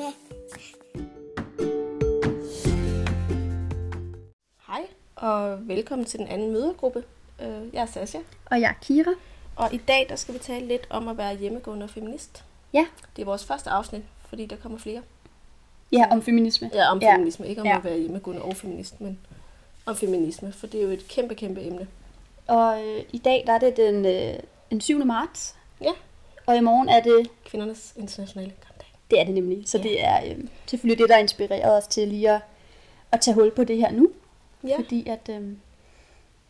mødegruppe. Hej, og velkommen til den anden mødergruppe. Øh, Jeg er Sasha, Og jeg er Kira. og i dag der skal vi tale lidt om at være hjemmegående og feminist. Ja. Det er vores første afsnit, fordi der kommer flere. Ja, om feminisme. Ja, om Ja. feminisme. Ikke om Ja. at være hjemmegående og feminist, men om feminisme, for det er jo et kæmpe, kæmpe emne. Og øh, i dag der er det den, øh, den 7. marts. Ja. Og i morgen er det, Kvindernes internationale kampdag. Det er det nemlig. Så Ja. det er øh, selvfølgelig det, der har inspireret os til lige at, at tage hul på det her nu. Ja, Fordi at, øh,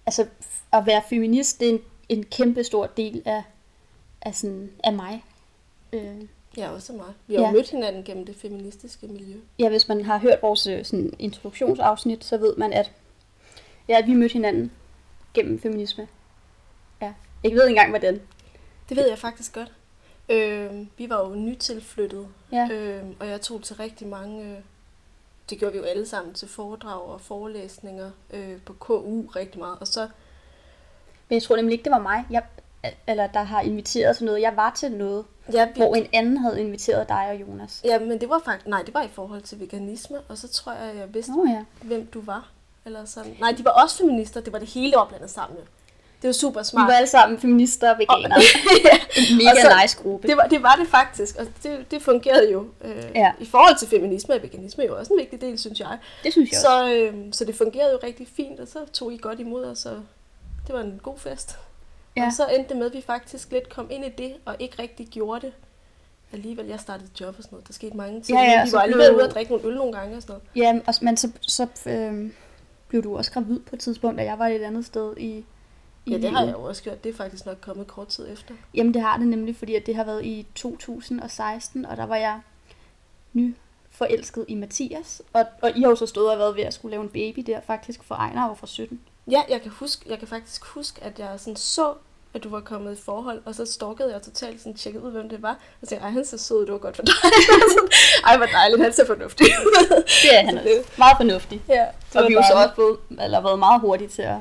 altså, at være feminist, det er en, en kæmpe stor del af, af, sådan, af mig. Øh, ja også mig. Vi har jo Ja. mødt hinanden gennem det feministiske miljø. ja, hvis man har hørt vores øh, sådan, introduktionsafsnit, så ved man, at, ja, at vi mødte hinanden gennem feminisme. Ja. Jeg ved ikke engang, hvordan. Det ved jeg faktisk godt. Øh, vi var jo nytilflyttet, Ja. øh, og jeg tog til rigtig mange... Øh, det gjorde vi jo alle sammen til foredrag og forelæsninger øh, på KU rigtig meget. Og så Men jeg tror nemlig ikke, det var mig, jeg, eller der har inviteret til noget. Jeg var til noget, Ja, vi, hvor en anden havde inviteret dig og Jonas. ja, men det var faktisk, nej, det var i forhold til veganisme, og så tror jeg, jeg vidste, Nå ja. hvem du var. Eller sådan. Nej, de var også feminister, det var det hele opblandet sammen. Det var super Vi smart. var alle sammen feminister og veganere. En mega Og så- nice gruppe. Det var, det var det faktisk, og det, det fungerede jo. Øh, Ja. I forhold til feminisme er veganisme jo også en vigtig del, synes jeg. Det synes jeg også. Så, øh, så det fungerede jo rigtig fint, og så tog I godt imod os, og det var en god fest. Ja. Og så endte det med, at vi faktisk lidt kom ind i det, og ikke rigtig gjorde det. Alligevel, jeg startede job og sådan noget. Der skete mange ting. Ja, ja, vi så var alligevel ude at drikke nogle øl nogle gange og sådan noget. Ja, og, men så, så øh, blev du også gravid på et tidspunkt, da jeg var et andet sted i Ja, det har jeg jo også gjort. Det er faktisk nok kommet kort tid efter. Jamen det har det nemlig, fordi at det har været i 2016, og der var jeg ny forelsket i Mathias. Og, og I har jo så stået og været ved at skulle lave en baby der faktisk, for Ejner var fra 17. Ja, jeg kan, huske, jeg kan faktisk huske, at jeg sådan så, at du var kommet i forhold, og så stalkede jeg totalt sådan tjekket ud, hvem det var. Og så tænkte, ej, han ser sød det var godt for dig. ej, hvor dejligt, han ser fornuftig. Det er han Så også. Meget fornuftig. Ja, Og vi jo så også blevet, eller været meget hurtige til at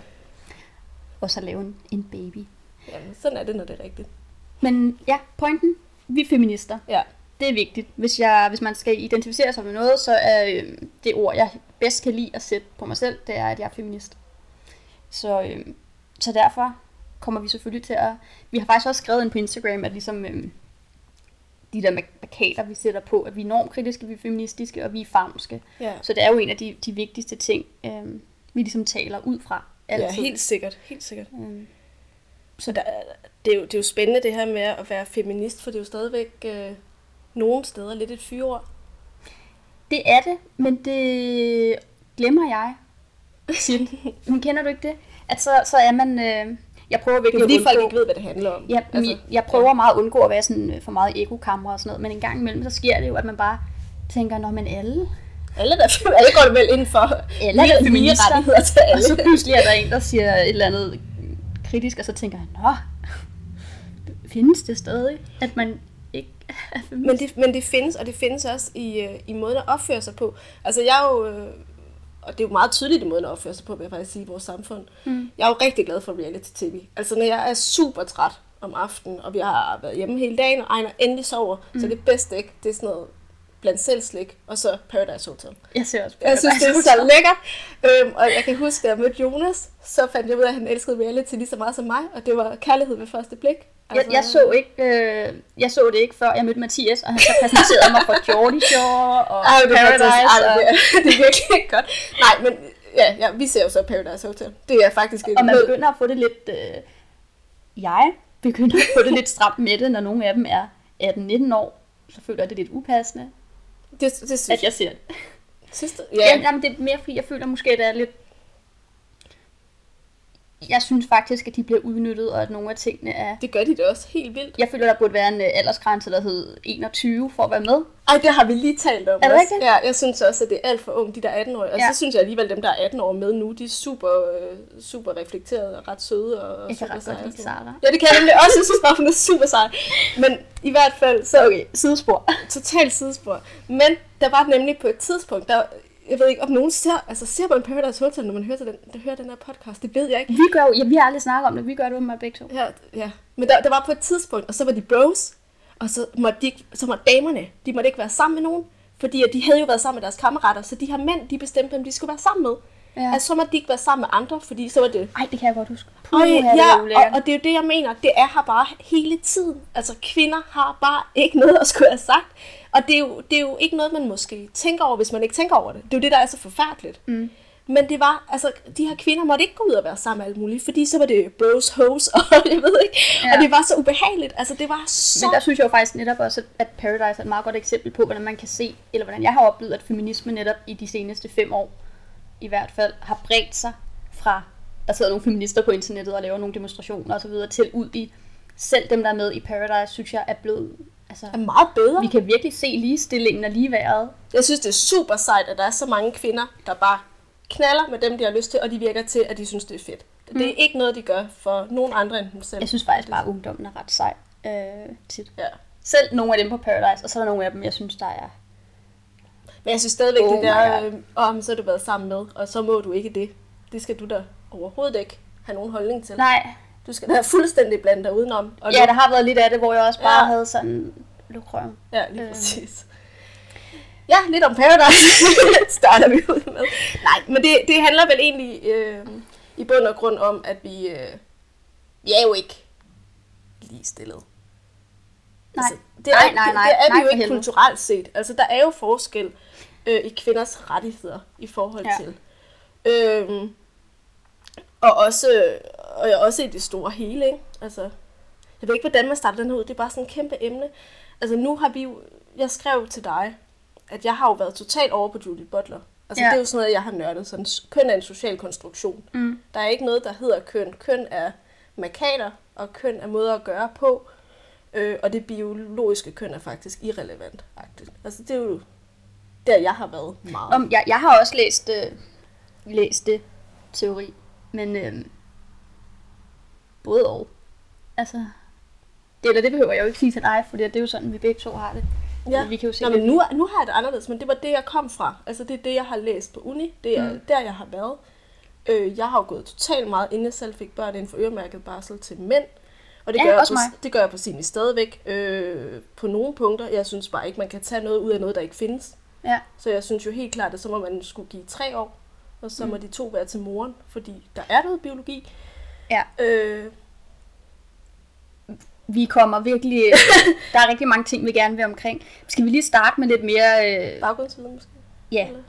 også at lave en, en baby. Jamen, sådan er det, når det er rigtigt. Men ja, pointen, vi er feminister. Ja. Det er vigtigt. Hvis, jeg, hvis man skal identificere sig med noget, så er øh, det ord, jeg bedst kan lide at sætte på mig selv, det er, at jeg er feminist. Så, øh, så derfor kommer vi selvfølgelig til at... Vi har faktisk også skrevet ind på Instagram, at ligesom øh, de der markader, vi sætter på, at vi er normkritiske, vi er feministiske, og vi er famske. Ja, Så det er jo en af de, de vigtigste ting, øh, vi ligesom taler ud fra. Altid. ja helt sikkert. Helt sikkert. Øh, Så der, det, er jo, det er jo spændende det her med at være feminist, for det er jo stadigvæk øh, nogle steder lidt et fyreord. Det er det, men det glemmer jeg. Men kender du ikke det? At så, så er man... Øh, jeg prøver Det virkelig er fordi at folk undgå, ikke ved, hvad det handler om. Ja, altså, jeg, prøver meget at undgå at være sådan øh, for meget i ekokammer og sådan noget, men en gang imellem, så sker det jo, at man bare tænker, når man alle, alle, der, alle går vel ind for alle er lige, lige feminister, rettigheder til og alle. så pludselig er der en, der siger et eller andet kritisk, og så tænker jeg, nå, findes det stadig, at man ikke er feminist? Men det, men det findes, og det findes også i, øh, i måden at opføre sig på. Altså jeg er jo, øh, og det er jo meget tydeligt i måden at opføre sig på, vil jeg faktisk sige, i vores samfund. Mm. Jeg er jo rigtig glad for reality-tv. Altså når jeg er super træt om aftenen, og vi har været hjemme hele dagen, og Ejner endelig sover, mm. så det bedste ikke, det er sådan noget blandt selv slik, og så Paradise Hotel. Jeg ser også på Jeg synes, det er Paradise så lækkert. Øhm, og jeg kan huske, da jeg mødte Jonas, så fandt jeg ud af, at han elskede reality lige så meget som mig, og det var kærlighed ved første blik. Jeg, jeg, så ikke, øh, jeg så det ikke, før jeg mødte Mathias, og han så præsenterede mig for Geordie Shore og Ej, det er Paradise. Ej, og, det, er, det er virkelig ikke godt. Nej, men ja, ja, vi ser jo så Paradise Hotel. Det er faktisk et og man begynder at få det lidt... Øh, jeg begynder at få det lidt stramt med det, når nogle af dem er 18-19 år. Så føler jeg, det lidt upassende, det, det synes at jeg ser det. Synes du? Ja. Ja, Jamen, det er mere, fordi jeg føler måske, at det er lidt... Jeg synes faktisk, at de bliver udnyttet, og at nogle af tingene er... det gør de da også helt vildt. Jeg føler, der burde være en øh, aldersgrænse, der hed 21 for at være med. Ej, det har vi lige talt om Er det også. rigtigt? Ja, jeg synes også, at det er alt for ungt, de der er 18 år. Og Ja. så synes jeg alligevel, at dem, der er 18 år med nu, de er super, øh, super reflekterede og ret søde. Og Jeg kan ret godt lide sådan noget. Sara. Ja, det kan jeg nemlig også. Jeg synes bare, hun er super sej. Men i hvert fald, så Okay, sidespor. totalt sidespor. Men der var nemlig på et tidspunkt, der, jeg ved ikke, om nogen ser, altså ser man Paradise Hotel, når man hører, den, der hører den her podcast, det ved jeg ikke. Vi gør ja, vi har aldrig snakket om det, vi gør det med begge to. Ja, ja. Men der, der var på et tidspunkt, og så var de bros, og så måtte, de, så måtte damerne, de måtte ikke være sammen med nogen, Fordi at de havde jo været sammen med deres kammerater, så de her mænd, de bestemte, hvem de skulle være sammen med. Ja. Ja. Altså, så måtte de ikke være sammen med andre, fordi så var det... Ej, det kan jeg godt huske. Og, Puh, ja, det er og, og det er jo det, jeg mener. Det er her bare hele tiden. Altså, kvinder har bare ikke noget at skulle have sagt. Og det er, jo, det er jo ikke noget, man måske tænker over, hvis man ikke tænker over det. Det er jo det, der er så forfærdeligt. Mm. Men det var, altså, de her kvinder måtte ikke gå ud og være sammen med alt muligt, fordi så var det bros, hoes, og jeg ved ikke. Ja. Ja. Og det var så ubehageligt. Altså, det var så... Men der synes jeg jo faktisk netop også, at Paradise er et meget godt eksempel på, hvordan man kan se, eller hvordan jeg har oplevet, at feminisme netop i de seneste fem år, i hvert fald, har bredt sig fra, der sidder nogle feminister på internettet og laver nogle demonstrationer osv., til ud i, selv dem, der er med i Paradise, synes jeg er blevet, altså, er meget bedre. vi kan virkelig se ligestillingen og ligeværet. Jeg synes, det er super sejt, at der er så mange kvinder, der bare knaller med dem, de har lyst til, og de virker til, at de synes, det er fedt. Det er ikke noget, de gør for nogen andre end dem selv. Jeg synes faktisk bare, at ungdommen er ret sej øh, tit. Ja. Selv nogle af dem på Paradise, og så er der nogle af dem, jeg synes, der er... Men jeg synes stadigvæk, Oh det der, øh, om så har du været sammen med, og så må du ikke det. Det skal du da overhovedet ikke have nogen holdning til. Nej, Du skal da fuldstændig blande dig udenom. Og ja, der har været lidt af det, hvor jeg også bare Ja. havde sådan... Luk røven. Ja, lige Øhm. præcis. Ja, lidt om Paradise starter vi ud med. Nej, men det, det handler vel egentlig øh, i bund og grund om, at vi, øh, vi er jo ikke ligestillet. Nej. det er, Nej, nej, det, nej. det er Nej, vi jo ikke kulturelt set. Altså, der er jo forskel øh, i kvinders rettigheder i forhold Ja. til. Øhm, og også, og også i det store hele, ikke? Altså, jeg ved ikke, hvordan man starter den ud. Det er bare sådan et kæmpe emne. Altså, nu har vi jo... Jeg skrev til dig, at jeg har jo været totalt over på Judy Butler. Altså, ja. det er jo sådan noget, jeg har nørdet. Sådan, køn er en social konstruktion. Mm. Der er ikke noget, der hedder køn. Køn er markader, og køn er måder at gøre på. Øh, og det biologiske køn er faktisk irrelevant. -agtigt. Altså, det er jo der, jeg har været meget. Om, jeg, jeg har også læst, øh, læst det teori, men øh, både og. Altså, det, eller det behøver jeg jo ikke sige til dig, for det er jo sådan, vi begge to har det. Ja. Vi kan jo se Nå, men nu, nu har jeg det anderledes, men det var det, jeg kom fra. Altså, det er det, jeg har læst på uni. Det er mm. der, jeg har været. Øh, jeg har jo gået totalt meget, inden jeg selv fik børn inden for øremærket barsel til mænd. Og det, Ja, gør, jeg også på, mig. det gør jeg på sin stadigvæk øh, på nogle punkter. Jeg synes bare ikke, man kan tage noget ud af noget, der ikke findes. Ja. Så jeg synes jo helt klart, at så må man skulle give tre år, og så mm. må de to være til moren, fordi der er noget biologi. Ja. Øh, Vi kommer virkelig... der er rigtig mange ting, vi gerne vil omkring. Skal vi lige starte med lidt mere... Øh, baggrundsviden måske? ja, Eller?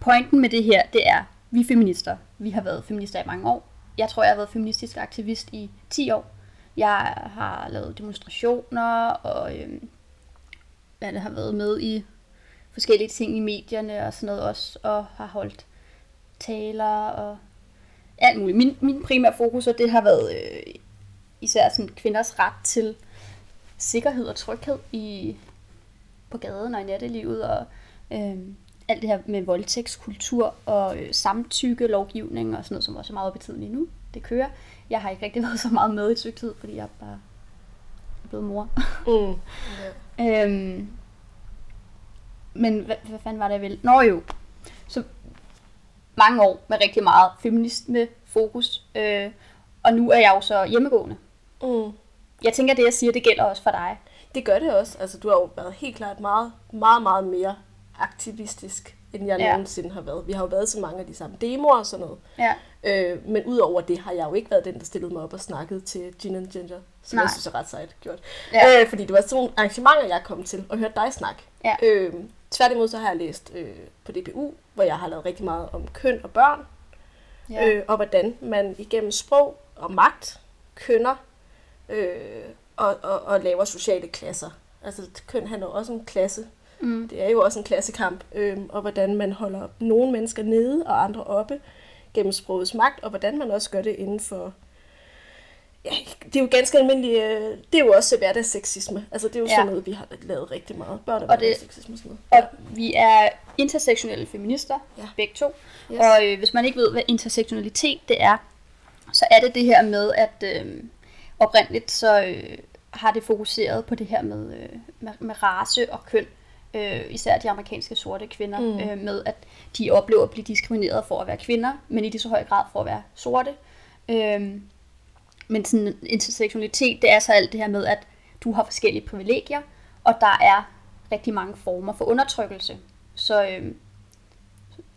pointen med det her, det er, vi er feminister. Vi har været feminister i mange år. Jeg tror, jeg har været feministisk aktivist i 10 år. Jeg har lavet demonstrationer, og øh, jeg har været med i forskellige ting i medierne og sådan noget også, og har holdt taler og alt muligt. Min, min primære fokus, og det har været øh, især sådan kvinders ret til sikkerhed og tryghed i, på gaden og i nattelivet, og øh, alt det her med voldtægtskultur og øh, samtykke-lovgivning og sådan noget, som også er meget op i tiden lige nu. Det kører. Jeg har ikke rigtig været så meget med i et stykke tid, fordi jeg er bare blevet mor. Mm. Ja. Øhm, men hvad, hvad fanden var det, jeg ville? Nå jo, så mange år med rigtig meget feminisme fokus, øh, og nu er jeg jo så hjemmegående. Mm. Jeg tænker, det jeg siger, det gælder også for dig. Det gør det også. Altså, du har jo været helt klart meget, meget, meget mere aktivistisk, end jeg Ja. nogensinde har været. Vi har jo været til mange af de samme demoer og sådan noget. Ja. Øh, men udover det har jeg jo ikke været den, der stillede mig op og snakkede til Gin and Ginger, som Nej. jeg synes er ret sejt gjort. Ja. Øh, fordi det var sådan nogle arrangementer, jeg kom til og hørte dig snakke. Ja. Øh, tværtimod så har jeg læst øh, på DPU, hvor jeg har lavet rigtig meget om køn og børn, Ja. øh, og hvordan man igennem sprog og magt kønner øh, og, og, og laver sociale klasser. Altså køn handler også om klasse. Mm. Det er jo også en klassekamp, øh, og hvordan man holder nogle mennesker nede og andre oppe gennem sprogets magt, og hvordan man også gør det inden for... Ja, det er jo ganske almindeligt... Øh, det er jo også hverdagsseksisme. Altså det er jo Ja. ja. sådan noget, vi har lavet rigtig meget. Børn og, Og det- hverdagsseksisme og sådan noget. Og vi er intersektionelle feminister, Ja. begge to. Yes. Og øh, hvis man ikke ved, hvad intersektionalitet det er, så er det det her med, at øh, oprindeligt så øh, har det fokuseret på det her med, øh, med, med race og køn. Øh, især de amerikanske sorte kvinder, mm. Øh, med at de oplever at blive diskrimineret for at være kvinder, men i lige så høj grad for at være sorte. Øh, men sådan intersektionalitet, det er så alt det her med, at du har forskellige privilegier, og der er rigtig mange former for undertrykkelse. Så øh,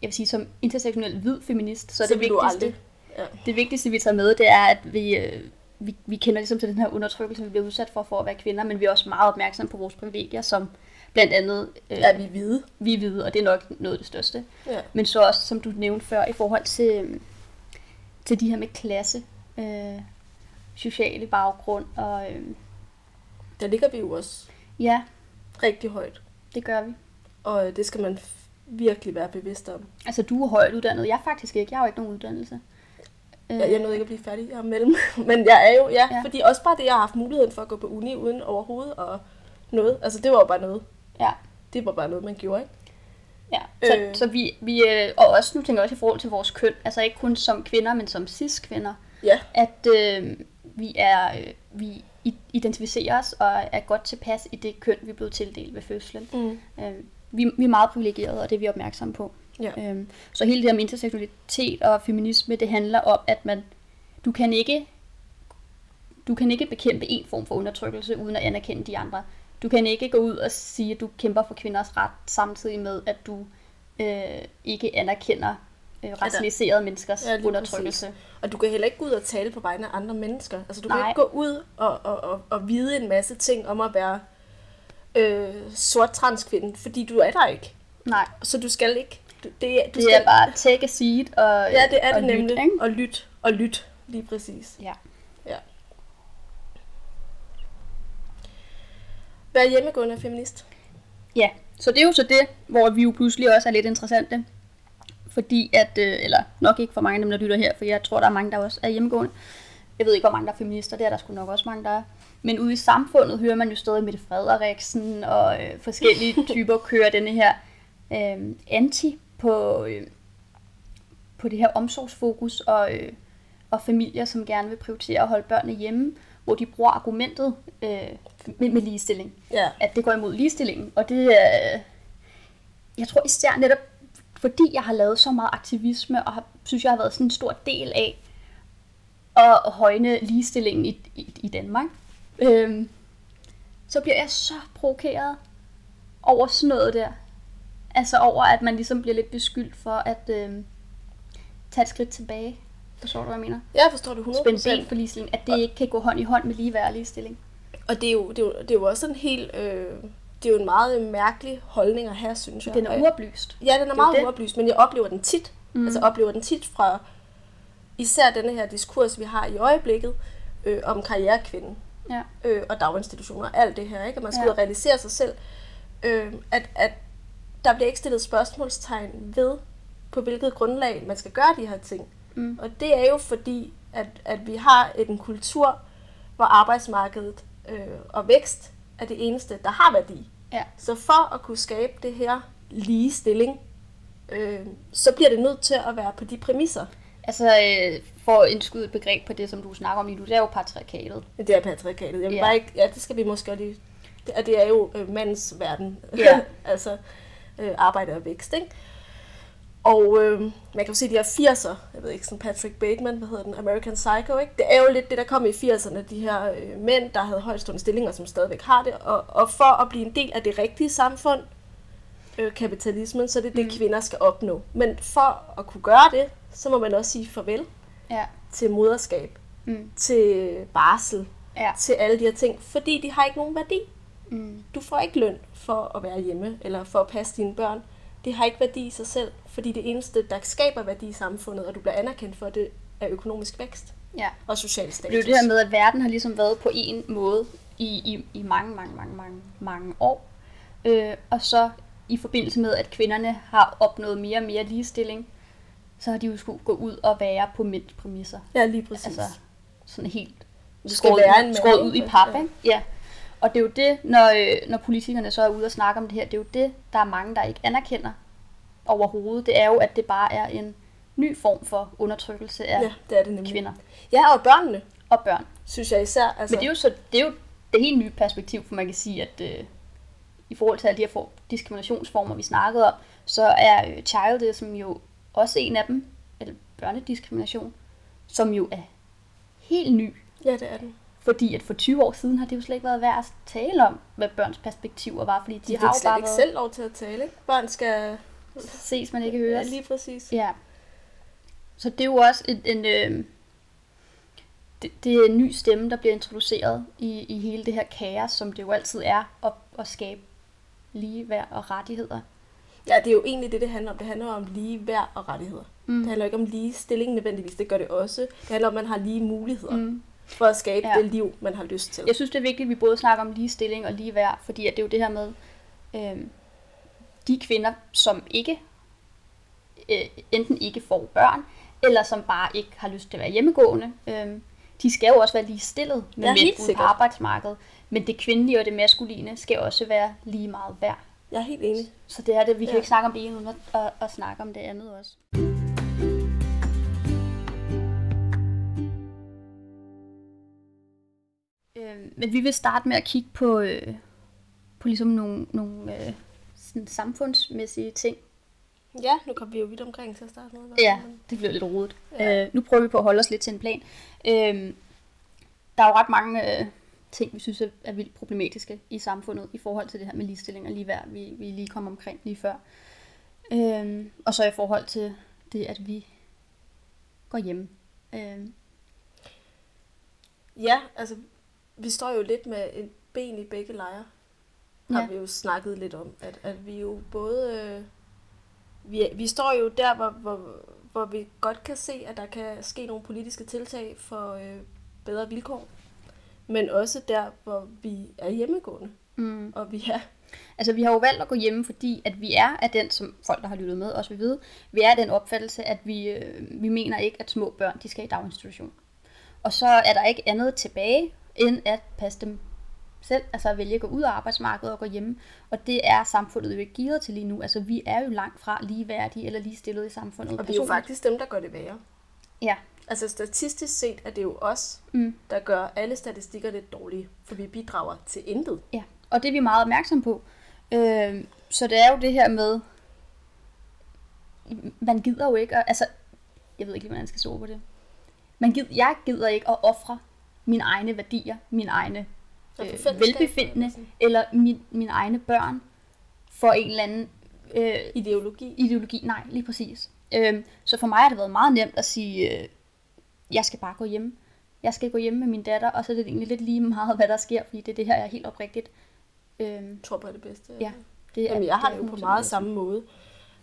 jeg vil sige, som intersektionel hvid feminist, så, så det vigtigste, aldrig- Ja. det vigtigste, vi tager med, det er, at vi, øh, vi, vi kender ligesom til den her undertrykkelse, vi bliver udsat for, for at være kvinder, men vi er også meget opmærksomme på vores privilegier, som blandt andet øh, Ja, vi er hvide. vi er hvide, og det er nok noget af det største. Ja. Men så også, som du nævnte før, i forhold til, øhm, til de her med klasse, øh, sociale baggrund, og øh, Der ligger vi jo også ja, rigtig højt. det gør vi. Og øh, det skal man virkelig være bevidst om. Altså, du er højt uddannet. Jeg er faktisk ikke. Jeg har jo ikke nogen uddannelse. Øh, Jeg, jeg nåede ikke at blive færdig, jeg er mellem. Men jeg er jo, ja, Ja. ja, fordi også bare det, jeg har haft muligheden for at gå på uni uden overhovedet og noget. Altså det var jo bare noget. Ja, Det var bare noget, man gjorde, ikke? ja. Så, øh. Så vi, vi øh, og også, nu tænker jeg også i forhold til vores køn, altså ikke kun som kvinder, men som cis-kvinder, Ja, at øh, vi er, øh, vi identificerer os og er godt tilpas i det køn, vi blevet tildelt ved fødslen. mm. Øh, vi, vi er meget privilegerede, og det er vi opmærksomme på. ja. Øhm, så hele det her med interseksualitet og feminisme, det handler om, at man, du kan ikke du kan ikke bekæmpe en form for undertrykkelse, uden at anerkende de andre. Du kan ikke gå ud og sige, at du kæmper for kvinders ret, samtidig med, at du øh, ikke anerkender øh, racialiserede menneskers Ja, ja, lige undertrykkelse. Og du kan heller ikke gå ud og tale på vegne af andre mennesker. Altså du kan Nej. ikke gå ud og, og, og, og vide en masse ting om at være øh, sort transkvinde, fordi du er der ikke. Nej, Så du skal ikke. Du, det, du det skal, er bare take a seat og Ja, det er og det lyt, nemlig. ikke? Og lyt. Og lyt. Lige præcis. Ja. Ja. Vær hjemmegående feminist. Ja, så det er jo så det, hvor vi jo pludselig også er lidt interessante. Fordi at, øh, eller nok ikke for mange af dem, der lytter her, for jeg tror, der er mange, der også er hjemmegående. Jeg ved ikke, hvor mange der er feminister, det er der sgu nok også mange, der er. Men ude i samfundet hører man jo stadig Mette Frederiksen og øh, forskellige typer kører denne her øh, anti på, øh, på det her omsorgsfokus og, øh, og familier, som gerne vil prioritere at holde børnene hjemme, hvor de bruger argumentet øh, med, med ligestilling Ja. at det går imod ligestillingen. Og det er, jeg tror især netop, fordi jeg har lavet så meget aktivisme, og har, synes, jeg har været sådan en stor del af at højne ligestillingen i, i, i Danmark, øhm, så bliver jeg så provokeret over sådan noget der. Altså over, at man ligesom bliver lidt beskyldt for at øhm, tage et skridt tilbage. Forstår du, hvad jeg mener? Jeg forstår det 100%. Spænde ben for ligestilling. At det ikke kan gå hånd i hånd med ligeværd og ligestilling. Og det er jo, det er jo, det er jo også en helt... Øh, det er jo en meget mærkelig holdning at have, synes jeg. Den er jeg- uoplyst. Ja, den er er meget det. uoplyst, men jeg oplever den tit. Mm. Altså oplever den tit fra især denne her diskurs, vi har i øjeblikket, øh, om karrierekvinden Ja. øh, og daginstitutioner og alt det her, ikke? at man skal ja. ud og realisere sig selv. Øh, at, at der bliver ikke stillet spørgsmålstegn ved, på hvilket grundlag man skal gøre de her ting. Mm. Og det er jo fordi, at, at vi har en kultur, hvor arbejdsmarkedet øh, og vækst er det eneste, der har værdi. Ja. Så for at kunne skabe det her ligestilling, øh, så bliver det nødt til at være på de præmisser. Altså, øh, for at indskyde et begreb på det, som du snakker om lige nu, det er jo patriarkatet. Det er patriarkatet. Jeg Ja. bare ikke, ja, det skal vi måske lige... Det, og det er jo øh, mandens verden. Ja. altså øh, arbejde og vækst, ikke? Og øh, man kan jo se de her 80'er, jeg ved ikke, sådan Patrick Bateman, hvad hedder den, American Psycho, ikke? Det er jo lidt det, der kom i 80'erne, de her øh, mænd, der havde højstående stillinger, som stadigvæk har det. Og, og for at blive en del af det rigtige samfund, øh, kapitalismen, så er det det, Mm. kvinder skal opnå. Men for at kunne gøre det, så må man også sige farvel Ja. til moderskab, Mm. til barsel, Ja. til alle de her ting, fordi de har ikke nogen værdi. Mm. Du får ikke løn for at være hjemme, eller for at passe dine børn. Det har ikke værdi i sig selv, fordi det eneste, der skaber værdi i samfundet, og du bliver anerkendt for, det er økonomisk vækst ja. og social Det status. er jo det her med, at verden har ligesom været på en måde i, i, i mange, mange, mange, mange, mange år. Øh, og så i forbindelse med, at kvinderne har opnået mere og mere ligestilling, så har de jo skulle gå ud og være på mænds præmisser. Ja, lige præcis. Altså sådan helt Du skal skåret, være en skåret ud i pap, Ja. ikke? Ja. Og det er jo det, når, øh, når politikerne så er ude og snakke om det her, det er jo det, der er mange, der ikke anerkender overhovedet. Det er jo, at det bare er en ny form for undertrykkelse af ja, det er det nemlig. kvinder Ja, og børnene, og børn. synes jeg især. Altså, Men det er jo så det er jo det helt nye perspektiv, for man kan sige, at øh, i forhold til alle de her for, diskriminationsformer, vi snakkede om, så er øh, childism jo også en af dem, eller børnediskrimination, som jo er helt ny. Ja, det er den. Fordi at for 20 år siden har det jo slet ikke været værd at tale om, hvad børns perspektiver var, fordi de, De har jo bare ikke været selv lov til at tale, ikke? Børn skal... ses, man ikke Ja, høres. lige præcis. Ja. Så det er jo også en, en øh, det, det er en ny stemme, der bliver introduceret i, i hele det her kaos, som det jo altid er at, at skabe ligeværd og rettigheder. Ja, det er jo egentlig det, det handler om. Det handler om lige værd og rettigheder. Mm. Det handler ikke om lige stilling nødvendigvis. Det gør det også. Det handler om, at man har lige muligheder mm. For at skabe Ja. det liv, man har lyst til. Jeg synes, det er vigtigt, at vi både snakker om ligestilling og ligeværd, fordi at det er jo det her med, øh, de kvinder, som ikke øh, enten ikke får børn, eller som bare ikke har lyst til at være hjemmegående, øh, de skal jo også være lige stillet med Ja, mænd ude på arbejdsmarkedet. Men det kvindelige og det maskuline skal også være lige meget værd. Jeg er helt enig. Så det er det, vi kan Ja. ikke snakke om det ene uden at, at, at snakke om det andet også. Øh, men vi vil starte med at kigge på, øh, på ligesom nogle, nogle øh, sådan samfundsmæssige ting. Ja, nu kom vi jo vidt omkring til at starte med. Ja, det bliver lidt rodet. Ja. Øh, nu prøver vi på at holde os lidt til en plan. Øh, der er jo ret mange øh, ting, vi synes er, er vildt problematiske i samfundet i forhold til det her med ligestilling og ligeværd, vi, vi lige kom omkring lige før. Øh, og så i forhold til det, at vi går hjem. Øh, Ja, altså, vi står jo lidt med et ben i begge lejre. Har Ja. vi jo snakket lidt om, at, at vi jo både... Øh, vi, vi står jo der, hvor, hvor, hvor vi godt kan se, at der kan ske nogle politiske tiltag for øh, bedre vilkår. Men også der, hvor vi er hjemmegående. mm. Og vi er... Altså, vi har jo valgt at gå hjemme, fordi at vi er af den, som folk, der har lyttet med, også vil vide, vi er af den opfattelse, at vi, øh, vi mener ikke, at små børn, de skal i daginstitution. Og så er der ikke andet tilbage, end at passe dem selv, altså at vælge at gå ud af arbejdsmarkedet og gå hjemme. Og det er samfundet jo ikke givet til lige nu. Altså, vi er jo langt fra ligeværdige eller ligestillet i samfundet. Og vi er jo faktisk dem, der gør det værre. Ja. Altså statistisk set er det jo os, Mm. der gør alle statistikker lidt dårlige, for vi bidrager til intet. Ja, og det er vi meget opmærksom på. Øh, så det er jo det her med, man gider jo ikke, at, altså, jeg ved ikke lige, hvordan jeg skal så på det. Man gider, jeg gider ikke at ofre mine egne værdier, mine egne øh, velbefindende, eller min, mine egne børn, for en eller anden øh, Ideologi. ideologi. Nej, lige præcis. Øh, så for mig har det været meget nemt at sige, øh, jeg skal bare gå hjem. Jeg skal gå hjem med min datter, og så er det egentlig lidt lige meget, hvad der sker, fordi det er det her, jeg er helt oprigtigt. Øh, tror på er det bedste. Ja, det Jamen, jeg har det det er jo på 100% meget samme måde.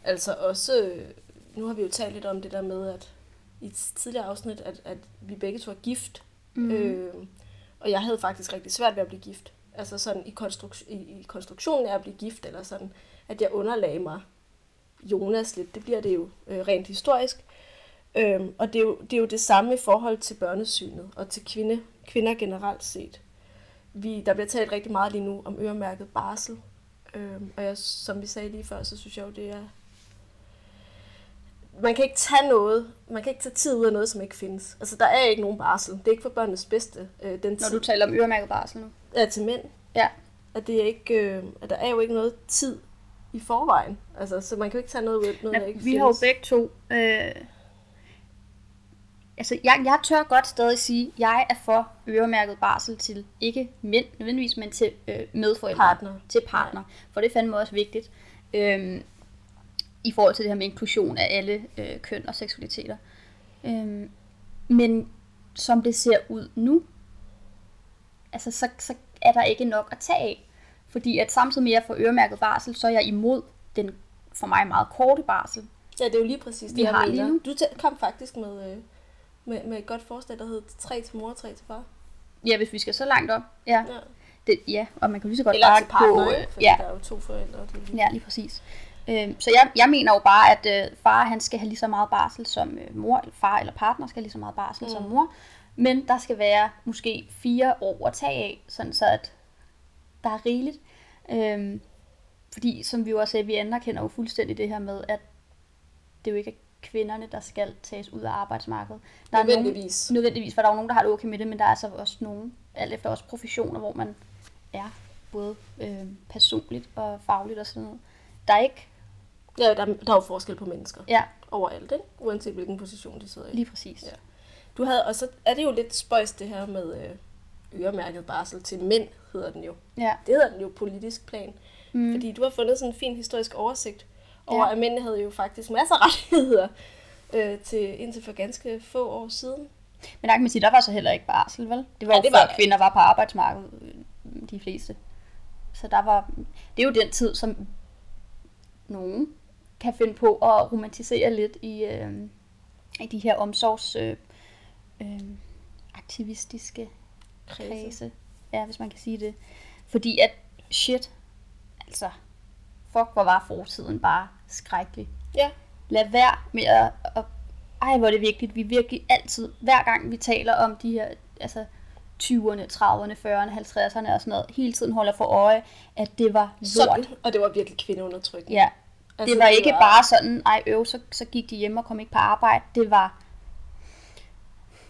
Altså også, øh, nu har vi jo talt lidt om det der med, at i et tidligere afsnit, at, at vi begge to er gift. Mm. Øh, og jeg havde faktisk rigtig svært ved at blive gift. Altså sådan i, konstruk- i, i konstruktionen af at blive gift, eller sådan, at jeg underlagde mig Jonas lidt. Det bliver det jo øh, rent historisk. Øhm, og det er, jo, det er jo det samme i forhold til børnesynet og til kvinde, kvinder generelt set. Vi, der bliver talt rigtig meget lige nu om øremærket barsel. Øhm, og jeg, som vi sagde lige før, så synes jeg jo, det er... Man kan ikke tage noget, man kan ikke tage tid ud af noget, som ikke findes. Altså, der er ikke nogen barsel. Det er ikke for børnenes bedste, øh, den Når tid du taler om øremærket barsel nu. er til mænd. Ja. At, det er ikke, øh, at der er jo ikke noget tid i forvejen. Altså, så man kan jo ikke tage noget ud af noget, der Ja, ikke vi har jo findes. begge to... Øh, altså, jeg, jeg tør godt stadig sige, at jeg er for øremærket barsel til ikke mænd nødvendigvis, men til øh, medforældre. Partner. Til partner. For det er fandme også vigtigt. Øh, I forhold til det her med inklusion af alle øh, køn og seksualiteter. Øh, men som det ser ud nu, altså, så, så er der ikke nok at tage af. Fordi at samtidig med at jeg får øremærket barsel, så er jeg imod den for mig meget korte barsel. Ja, det er jo lige præcis det, Vi jeg har mener. lige nu. Du kom faktisk med, øh, med, med et godt forslag, der hed 3 til mor og 3 til far. Ja, hvis vi skal så langt op. Ja, Ja. det, ja og man kan lige så godt Eller bare til partner, gå... øh, Ja, der er jo to forældre. Det lige- ja, lige præcis. Øhm, så jeg, jeg mener jo bare, at øh, far han skal have lige så meget barsel som øh, mor, eller far eller partner skal have lige så meget barsel mm. som mor. Men der skal være måske fire år at tage af, sådan så at der er rigeligt. Øhm, fordi som vi jo også sagde, vi anerkender jo fuldstændig det her med, at det jo ikke er kvinderne, der skal tages ud af arbejdsmarkedet. Der er nogen, Nødvendigvis. nødvendigvis, for der er jo nogen, der har det okay med det, men der er altså også nogen, alt efter også professioner, hvor man er både øh, personligt og fagligt og sådan noget. Der er ikke, Ja, der, der er jo forskel på mennesker. ja, Overalt, ikke? Uanset hvilken position de sidder i. lige præcis. Ja. Du havde, og så er det jo lidt spøjst det her med øh, øremærket barsel til mænd, hedder den jo. Ja. Det hedder den jo politisk plan. Mm. Fordi du har fundet sådan en fin historisk oversigt over, Ja. at mændene havde jo faktisk masser af rettigheder øh, til, indtil for ganske få år siden. Men der kan man sige, der var så heller ikke barsel, vel? Det var Ja, det før var der kvinder var på arbejdsmarkedet, øh, de fleste. Så der var, det er jo den tid, som nogen kan finde på at romantisere lidt i, øh, i de her omsorgs øh, øh, aktivistiske kredse. Ja, hvis man kan sige det. Fordi at, shit, altså, fuck, hvor var fortiden bare skrækkelig. Ja, Lad være med at, at ej, hvor er det vigtigt. Vi virkelig altid, hver gang vi taler om de her, altså 20'erne, 30'erne, 40'erne, 50'erne og sådan noget, hele tiden holder for øje, at det var lort. sådan. Og det var virkelig kvindeundertrykkende. Ja, Altså, det var ikke bare sådan, ej øv, så, så gik de hjem og kom ikke på arbejde. Det var,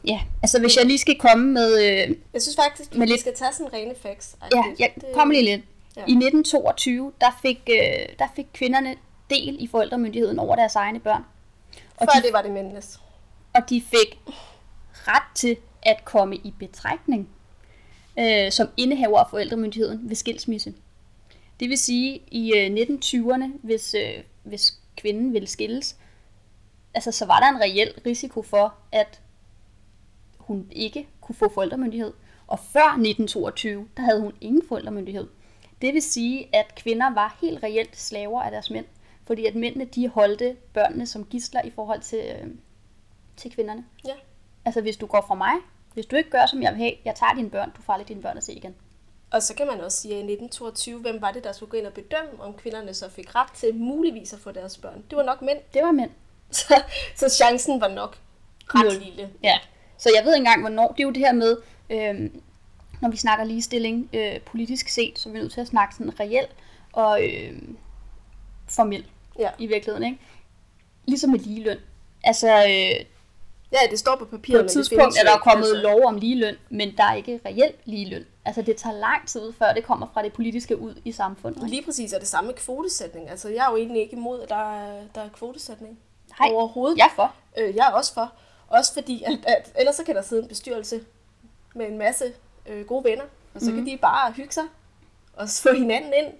ja, altså hvis jeg lige skal komme med, øh, Jeg synes faktisk, vi lidt- skal tage sådan rene facts. ja, jeg kommer lige lidt. ja. I 1922, der fik, øh, der fik kvinderne del i forældremyndigheden over deres egne børn. Og Før de, det var det mændenes. og de fik ret til at komme i betragtning øh, som indehaver af forældremyndigheden ved skilsmisse. Det vil sige, i øh, 1920'erne, hvis, øh, hvis kvinden ville skilles, altså, så var der en reel risiko for, at hun ikke kunne få forældremyndighed. Og før 1922, der havde hun ingen forældremyndighed. Det vil sige, at kvinder var helt reelt slaver af deres mænd. Fordi at mændene, de holdte børnene som gisler i forhold til, øh, til kvinderne. Ja. Altså, hvis du går fra mig, hvis du ikke gør, som jeg vil have, jeg tager dine børn, du får aldrig dine børn at se igen. Og så kan man også sige, at i 1922, hvem var det, der skulle gå ind og bedømme, om kvinderne så fik ret til muligvis at få deres børn? Det var nok mænd. Det var mænd. Så, så chancen var nok ret lille. Ja. Så jeg ved ikke engang, hvornår. Det er jo det her med, øh, når vi snakker ligestilling øh, politisk set, så er vi nødt til at snakke sådan reelt og øh, formel Ja. i virkeligheden. Ikke? Ligesom med ligeløn. Altså, øh, ja, det står på på papiret, et men det tidspunkt er der kommet altså. lov om ligeløn, men der er ikke reelt ligeløn. Altså, det tager lang tid, før det kommer fra det politiske ud i samfundet. ikke? Lige præcis er det samme med kvotesætning. Altså, jeg er jo egentlig ikke imod, at der er, der er kvotesætning Nej, overhovedet. jeg er for. Øh, jeg er også for. Også fordi, at, at ellers så kan der sidde en bestyrelse med en masse øh, gode venner, og så mm. kan de bare hygge sig og få hinanden ind.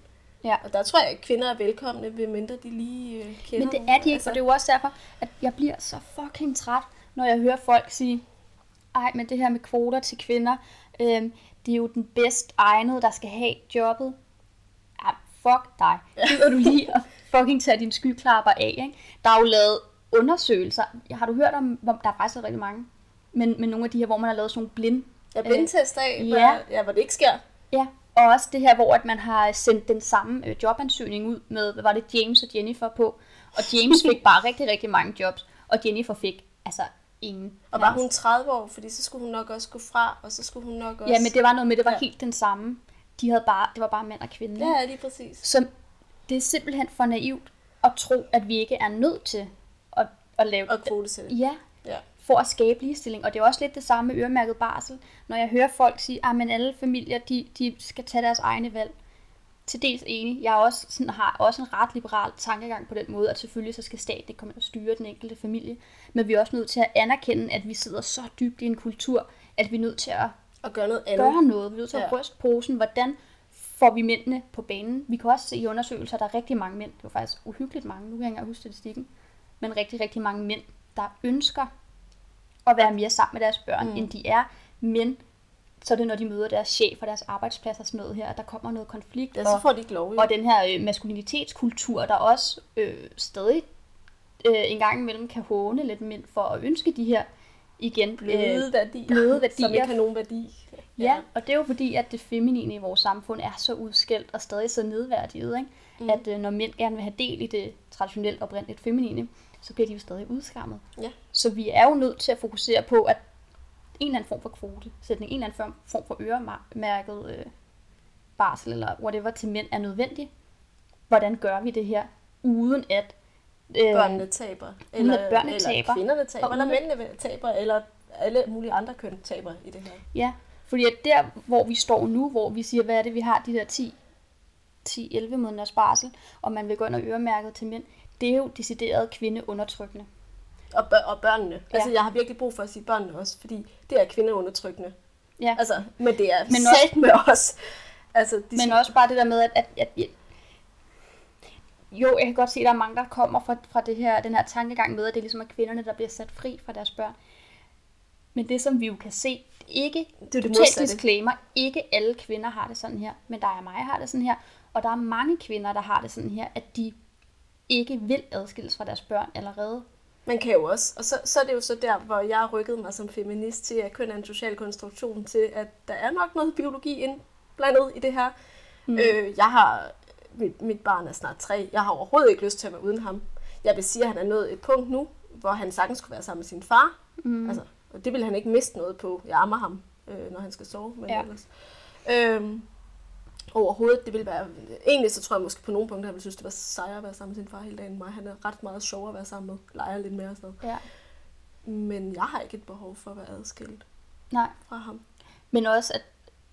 Ja. Og der tror jeg, at kvinder er velkomne, ved mindre de lige øh, kender Men det er de ikke, altså... og det er jo også derfor, at jeg bliver så fucking træt, når jeg hører folk sige, ej, men det her med kvoter til kvinder, øhm, det er jo den bedst egnede, der skal have jobbet. Ja, fuck dig. Gider du lige at fucking tage dine skyklapper af, ikke? Der er jo lavet undersøgelser. Har du hørt om, hvor der er faktisk rigtig mange, men, men nogle af de her, hvor man har lavet sådan nogle blind Jeg blindtest af, Øh, ja. ja, hvor det ikke sker. Ja, og også det her, hvor at man har sendt den samme øh, jobansøgning ud med, hvad var det, James og Jennifer på. Og James fik bare rigtig, rigtig mange jobs, og Jennifer fik altså ingen. Og var hun 30 år, fordi så skulle hun nok også gå fra, og så skulle hun nok også... Ja, men det var noget med, det var Ja. helt den samme. De havde bare, det var bare mænd og kvinde. ikke? Ja, lige præcis. Så det er simpelthen for naivt at tro, at vi ikke er nødt til at, at lave Og kvotesætte. Ja, Ja. for at skabe ligestilling. Og det er også lidt det samme med øremærket barsel. Når jeg hører folk sige, at men alle familier de, de skal tage deres egne valg. Til dels enig. Jeg også, sådan, har også en ret liberal tankegang på den måde, at selvfølgelig så skal staten ikke komme og styre den enkelte familie. Men vi er også nødt til at anerkende, at vi sidder så dybt i en kultur, at vi er nødt til at Og gøre noget andet. gøre noget. Vi er nødt til at Ja. ryste posen. Hvordan får vi mændene på banen? Vi kan også se i undersøgelser, at der er rigtig mange mænd, det var faktisk uhyggeligt mange, nu kan jeg ikke huske statistikken, men rigtig, rigtig mange mænd, der ønsker at være mere sammen med deres børn, mm. end de er. Men så er det, når de møder deres chef og deres arbejdsplads og sådan noget her, at der kommer noget konflikt. Ja, så får de ikke lov. Jo. og den her øh, maskulinitetskultur, der også øh, stadig øh, en gang imellem kan håne lidt mænd for at ønske de her igen bløde værdier. bløde værdier. Som ikke har nogen værdi. Ja, og det er jo fordi, at det feminine i vores samfund er så udskældt og stadig så nedværdiget, ikke? Mm. at øh, når mænd gerne vil have del i det traditionelt oprindeligt feminine, så bliver de jo stadig udskammet. Ja. Så vi er jo nødt til at fokusere på, at en eller anden form for kvotesætning, en eller anden form- form for øremærket øh, barsel eller whatever til mænd er nødvendig. Hvordan gør vi det her, uden at øh, Børnene taber. Uden at børnene eller taber. kvinderne taber, Og eller mændene taber, eller alle mulige andre køn taber i det her. Ja, fordi at der, hvor vi står nu, hvor vi siger, hvad er det, vi har de der 10 10-11 måneders barsel, og man vil gå ind og øremærket til mænd, det er jo decideret kvindeundertrykkende. Og, bør- og børnene. Ja. Altså, jeg har virkelig brug for at sige børnene også, fordi det er kvindeundertrykkende. Ja. Altså, men det er Men også- med os. Altså, de Men også bare det der med, at, at, at, at jo, jeg kan godt se, at der er mange, der kommer fra, fra det her, den her tankegang med, at det er ligesom er kvinderne, der bliver sat fri fra deres børn. Men det, som vi jo kan se, ikke det er det modsatte. disclaimer, ikke alle kvinder har det sådan her, men der er mig, har det sådan her, og der er mange kvinder, der har det sådan her, at de ikke vil adskilles fra deres børn allerede. Man kan jo også, og så, så er det jo så der, hvor jeg rykket mig som feminist til, at køn er en social konstruktion til, at der er nok noget biologi indblandet i det her. Mm. Øh, jeg har, mit, mit barn er snart tre, jeg har overhovedet ikke lyst til at være uden ham. Jeg vil sige, at han er nået et punkt nu, hvor han sagtens skulle være sammen med sin far. Mm. Altså, og det vil han ikke miste noget på. Jeg ammer ham, øh, når han skal sove. Men ja. ellers. Øhm, overhovedet, det vil være... Egentlig så tror jeg måske på nogle punkter, jeg vil synes, det var sejere at være sammen med sin far hele dagen. Mig. Han er ret meget sjovere at være sammen med. Leger lidt mere og sådan noget. Ja. Men jeg har ikke et behov for at være adskilt Nej, fra ham. men også, at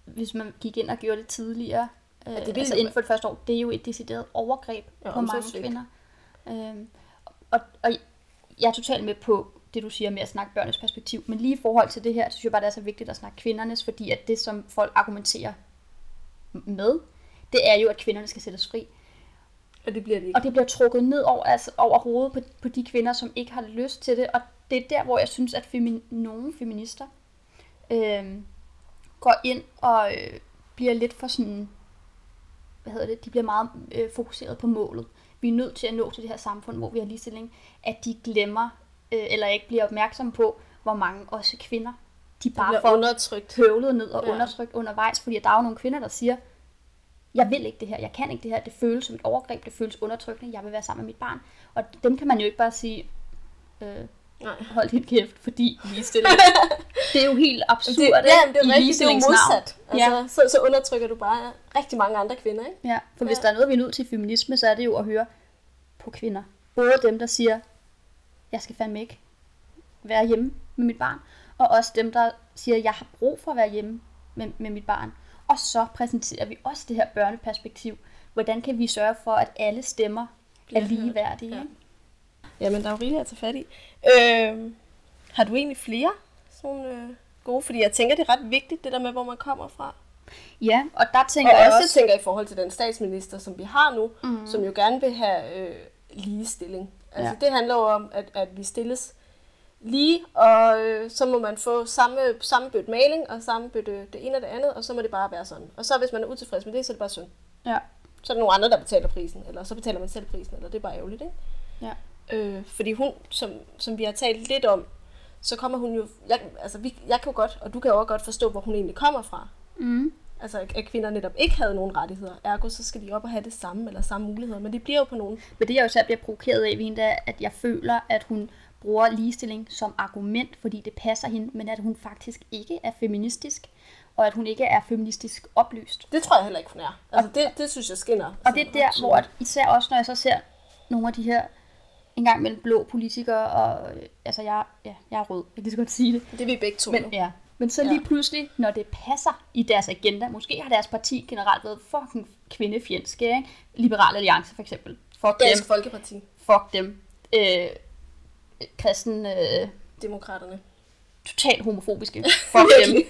hvis man gik ind og gjorde det tidligere, øh, det ville altså inden for det første år, det er jo et decideret overgreb Ja, på mange omsorgssvigt. kvinder. Øhm, og, og jeg er totalt med på det, du siger med at snakke børnenes perspektiv, men lige i forhold til det her, så synes jeg bare, det er så vigtigt at snakke kvindernes, fordi at det, som folk argumenterer med, det er jo, at kvinderne skal sættes fri. Og det bliver det ikke. Og det bliver trukket ned over, altså over hovedet på, på de kvinder, som ikke har lyst til det. Og det er der, hvor jeg synes, at femi- nogle feminister øh, går ind og øh, bliver lidt for sådan, hvad hedder det, de bliver meget øh, fokuseret på målet. Vi er nødt til at nå til det her samfund, hvor vi har ligestilling, at de glemmer, øh, eller ikke bliver opmærksomme på, hvor mange også kvinder, de bare får undertrykt. høvlet ned og Ja. undertrykt undervejs, fordi der er jo nogle kvinder, der siger, jeg vil ikke det her, jeg kan ikke det her, det føles som et overgreb, det føles undertrykkende, jeg vil være sammen med mit barn. Og dem kan man jo ikke bare sige, øh, Nej. hold din kæft, fordi ligestilling. det er jo helt absurd, Det, ja, det er rigtigt, det er jo modsat. Altså, så, så undertrykker du bare rigtig mange andre kvinder, ikke? Ja, for hvis Ja. der er noget, vi er nødt til feminisme, så er det jo at høre på kvinder. Både dem, der siger, jeg skal fandme ikke være hjemme med mit barn, og også dem, der siger, jeg har brug for at være hjemme med, med mit barn. Og så præsenterer vi også det her børneperspektiv. Hvordan kan vi sørge for, at alle stemmer Bliver er ligeværdige? Ja. Ja. Jamen, der er jo rigeligt at tage fat i. Øh, har du egentlig flere sådan øh, gode? Fordi jeg tænker, det er ret vigtigt, det der med, hvor man kommer fra. ja, og der tænker Og jeg jeg også også, tænker i forhold til den statsminister, som vi har nu, mm. som jo gerne vil have øh, ligestilling. Altså Ja. det handler jo om, at, at vi stilles lige, og øh, så må man få samme, samme bødt maling, og samme bødt øh, det ene og det andet, og så må det bare være sådan. Og så hvis man er utilfreds med det, så er det bare synd. ja, Så er der nogle andre, der betaler prisen, eller så betaler man selv prisen, eller det er bare ærgerligt, ikke? ja, Øh, fordi hun, som, som vi har talt lidt om, så kommer hun jo, jeg, altså vi, jeg kan jo godt, og du kan jo også godt forstå, hvor hun egentlig kommer fra. mm, Altså at kvinder netop ikke havde nogen rettigheder, ergo så skal de op og have det samme, eller samme muligheder, men de bliver jo på nogen. Men det jeg jo selv bliver provokeret af ved hende, det er, at jeg føler, at hun bruger ligestilling som argument, fordi det passer hende, men at hun faktisk ikke er feministisk, og at hun ikke er feministisk oplyst. Det tror jeg heller ikke, hun er. Altså det, det synes jeg skinner. Og det er der, hvor at, især også, når jeg så ser nogle af de her en gang mellem blå politikere, og øh, altså jeg, ja, jeg er rød, jeg kan så godt sige det. Det er vi begge to Men, nu. ja. Men så lige pludselig, når det passer i deres agenda, måske har deres parti generelt været fucking kvindefjendske, ikke? Liberal Alliance for eksempel. Fuck Dansk dem. Folkeparti, Fuck dem. Øh, kristen, øh, demokraterne. totalt homofobiske. Fuck dem.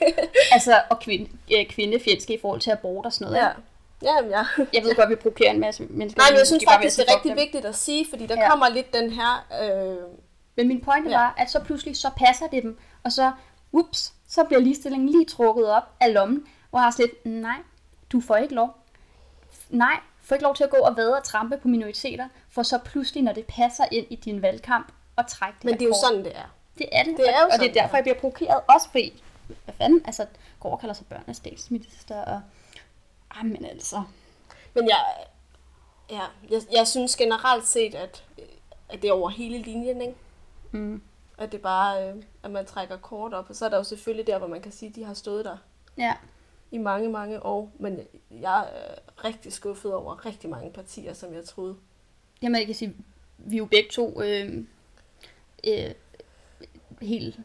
Altså, og kvinde, øh, kvindefjendske i forhold til abort og sådan noget. Ja. Jamen, ja. Jeg ved godt, vi provokerer en masse mennesker. Nej, men jeg synes faktisk, det er rigtig dem. vigtigt at sige, fordi der Ja. kommer lidt den her... Øh, Men min pointe Ja. var, at så pludselig, så passer det dem, og så, ups, så bliver ligestillingen lige trukket op af lommen, hvor jeg har lidt, nej, du får ikke lov. Nej, får ikke lov til at gå og vade og trampe på minoriteter, for så pludselig, når det passer ind i din valgkamp, og trække det men det er jo sådan, det er. Det er det, Det er jo og, og sådan, det er er. derfor, jeg bliver provokeret, også fordi, hvad fanden, altså, går og kalder sig børnenes statsminister, og, ah, men altså, Men jeg, ja, jeg, jeg synes generelt set, at, at det er over hele linjen, ikke? mm, At det bare, øh, at man trækker kort op. Og så er der jo selvfølgelig der, hvor man kan sige, at de har stået der ja, i mange, mange år. Men jeg er rigtig skuffet over rigtig mange partier, som jeg troede. Jamen, jeg kan sige, vi er jo begge to øh, øh, helt...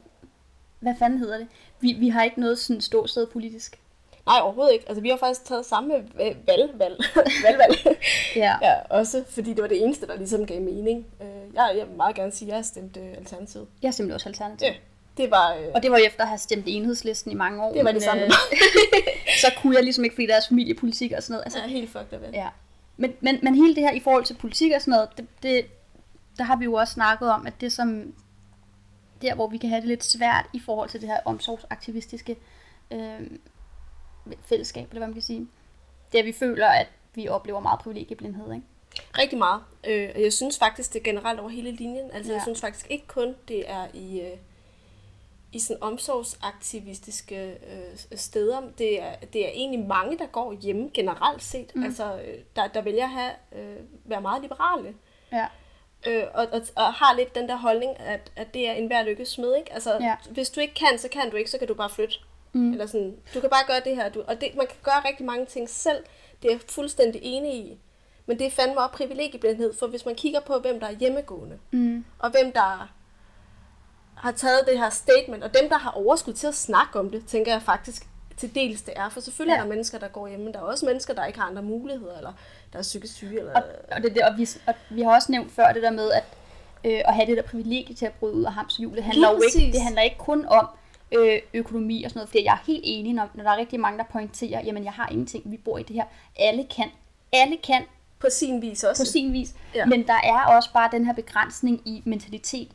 Hvad fanden hedder det? Vi, vi har ikke noget sådan ståsted politisk. Nej, overhovedet ikke. Altså, vi har faktisk taget samme øh, valg, valg, valgvalg. Ja. ja, også fordi det var det eneste, der ligesom gav mening. Øh, jeg, jeg vil meget gerne sige, at jeg har stemt øh, Alternativet. Jeg simpelthen også alternativ. Ja. Det var, øh, Og det var jo efter at have stemt enhedslisten i mange år. det var det samme. øh, så kunne jeg ligesom ikke, fordi deres familiepolitik og sådan noget. Altså, altså, helt fucked up. Ja. Men, men, men hele det her i forhold til politik og sådan noget, det, det, der har vi jo også snakket om, at det som der, hvor vi kan have det lidt svært i forhold til det her omsorgsaktivistiske øh, fællesskab, eller hvad man kan sige, det er, at vi føler, at vi oplever meget privilegieblindhed, ikke? Rigtig meget. Øh, og jeg synes faktisk, det er generelt over hele linjen. Altså, ja. jeg synes faktisk ikke kun, det er i, øh, i sådan omsorgsaktivistiske øh, steder. Det er, det er egentlig mange, der går hjemme generelt set. Mm. Altså, øh, der, der vælger at have, øh, være meget liberale. Ja. Øh, og, og, og har lidt den der holdning, at, at det er en hver lykkes smed, ikke? Altså, Ja. hvis du ikke kan, så kan du ikke, så kan du bare flytte. Mm. Eller sådan, du kan bare gøre det her. Du, og det, man kan gøre rigtig mange ting selv. Det er jeg fuldstændig enig i. Men det er fandme også privilegieblindhed, for hvis man kigger på, hvem der er hjemmegående, Mm. og hvem der har taget det her statement, og dem, der har overskud til at snakke om det, tænker jeg faktisk til dels det er. For selvfølgelig ja. Er der mennesker, der går hjemme, der er også mennesker, der ikke har andre muligheder, eller der er psykisk syge. Eller... Og, og, det, det, og, vi, og vi har også nævnt før det der med, at øh, at have det der privilegie til at bryde ud af hamsterhjulet. Handler, jo ikke, det handler ikke kun om øh, økonomi og sådan noget, fordi jeg er helt enig, når, når der er rigtig mange, der pointerer, jamen jeg har ingenting, vi bor i det her. Alle kan. Alle kan På sin vis også. på sin vis. Ja. Men der er også bare den her begrænsning i mentalitet.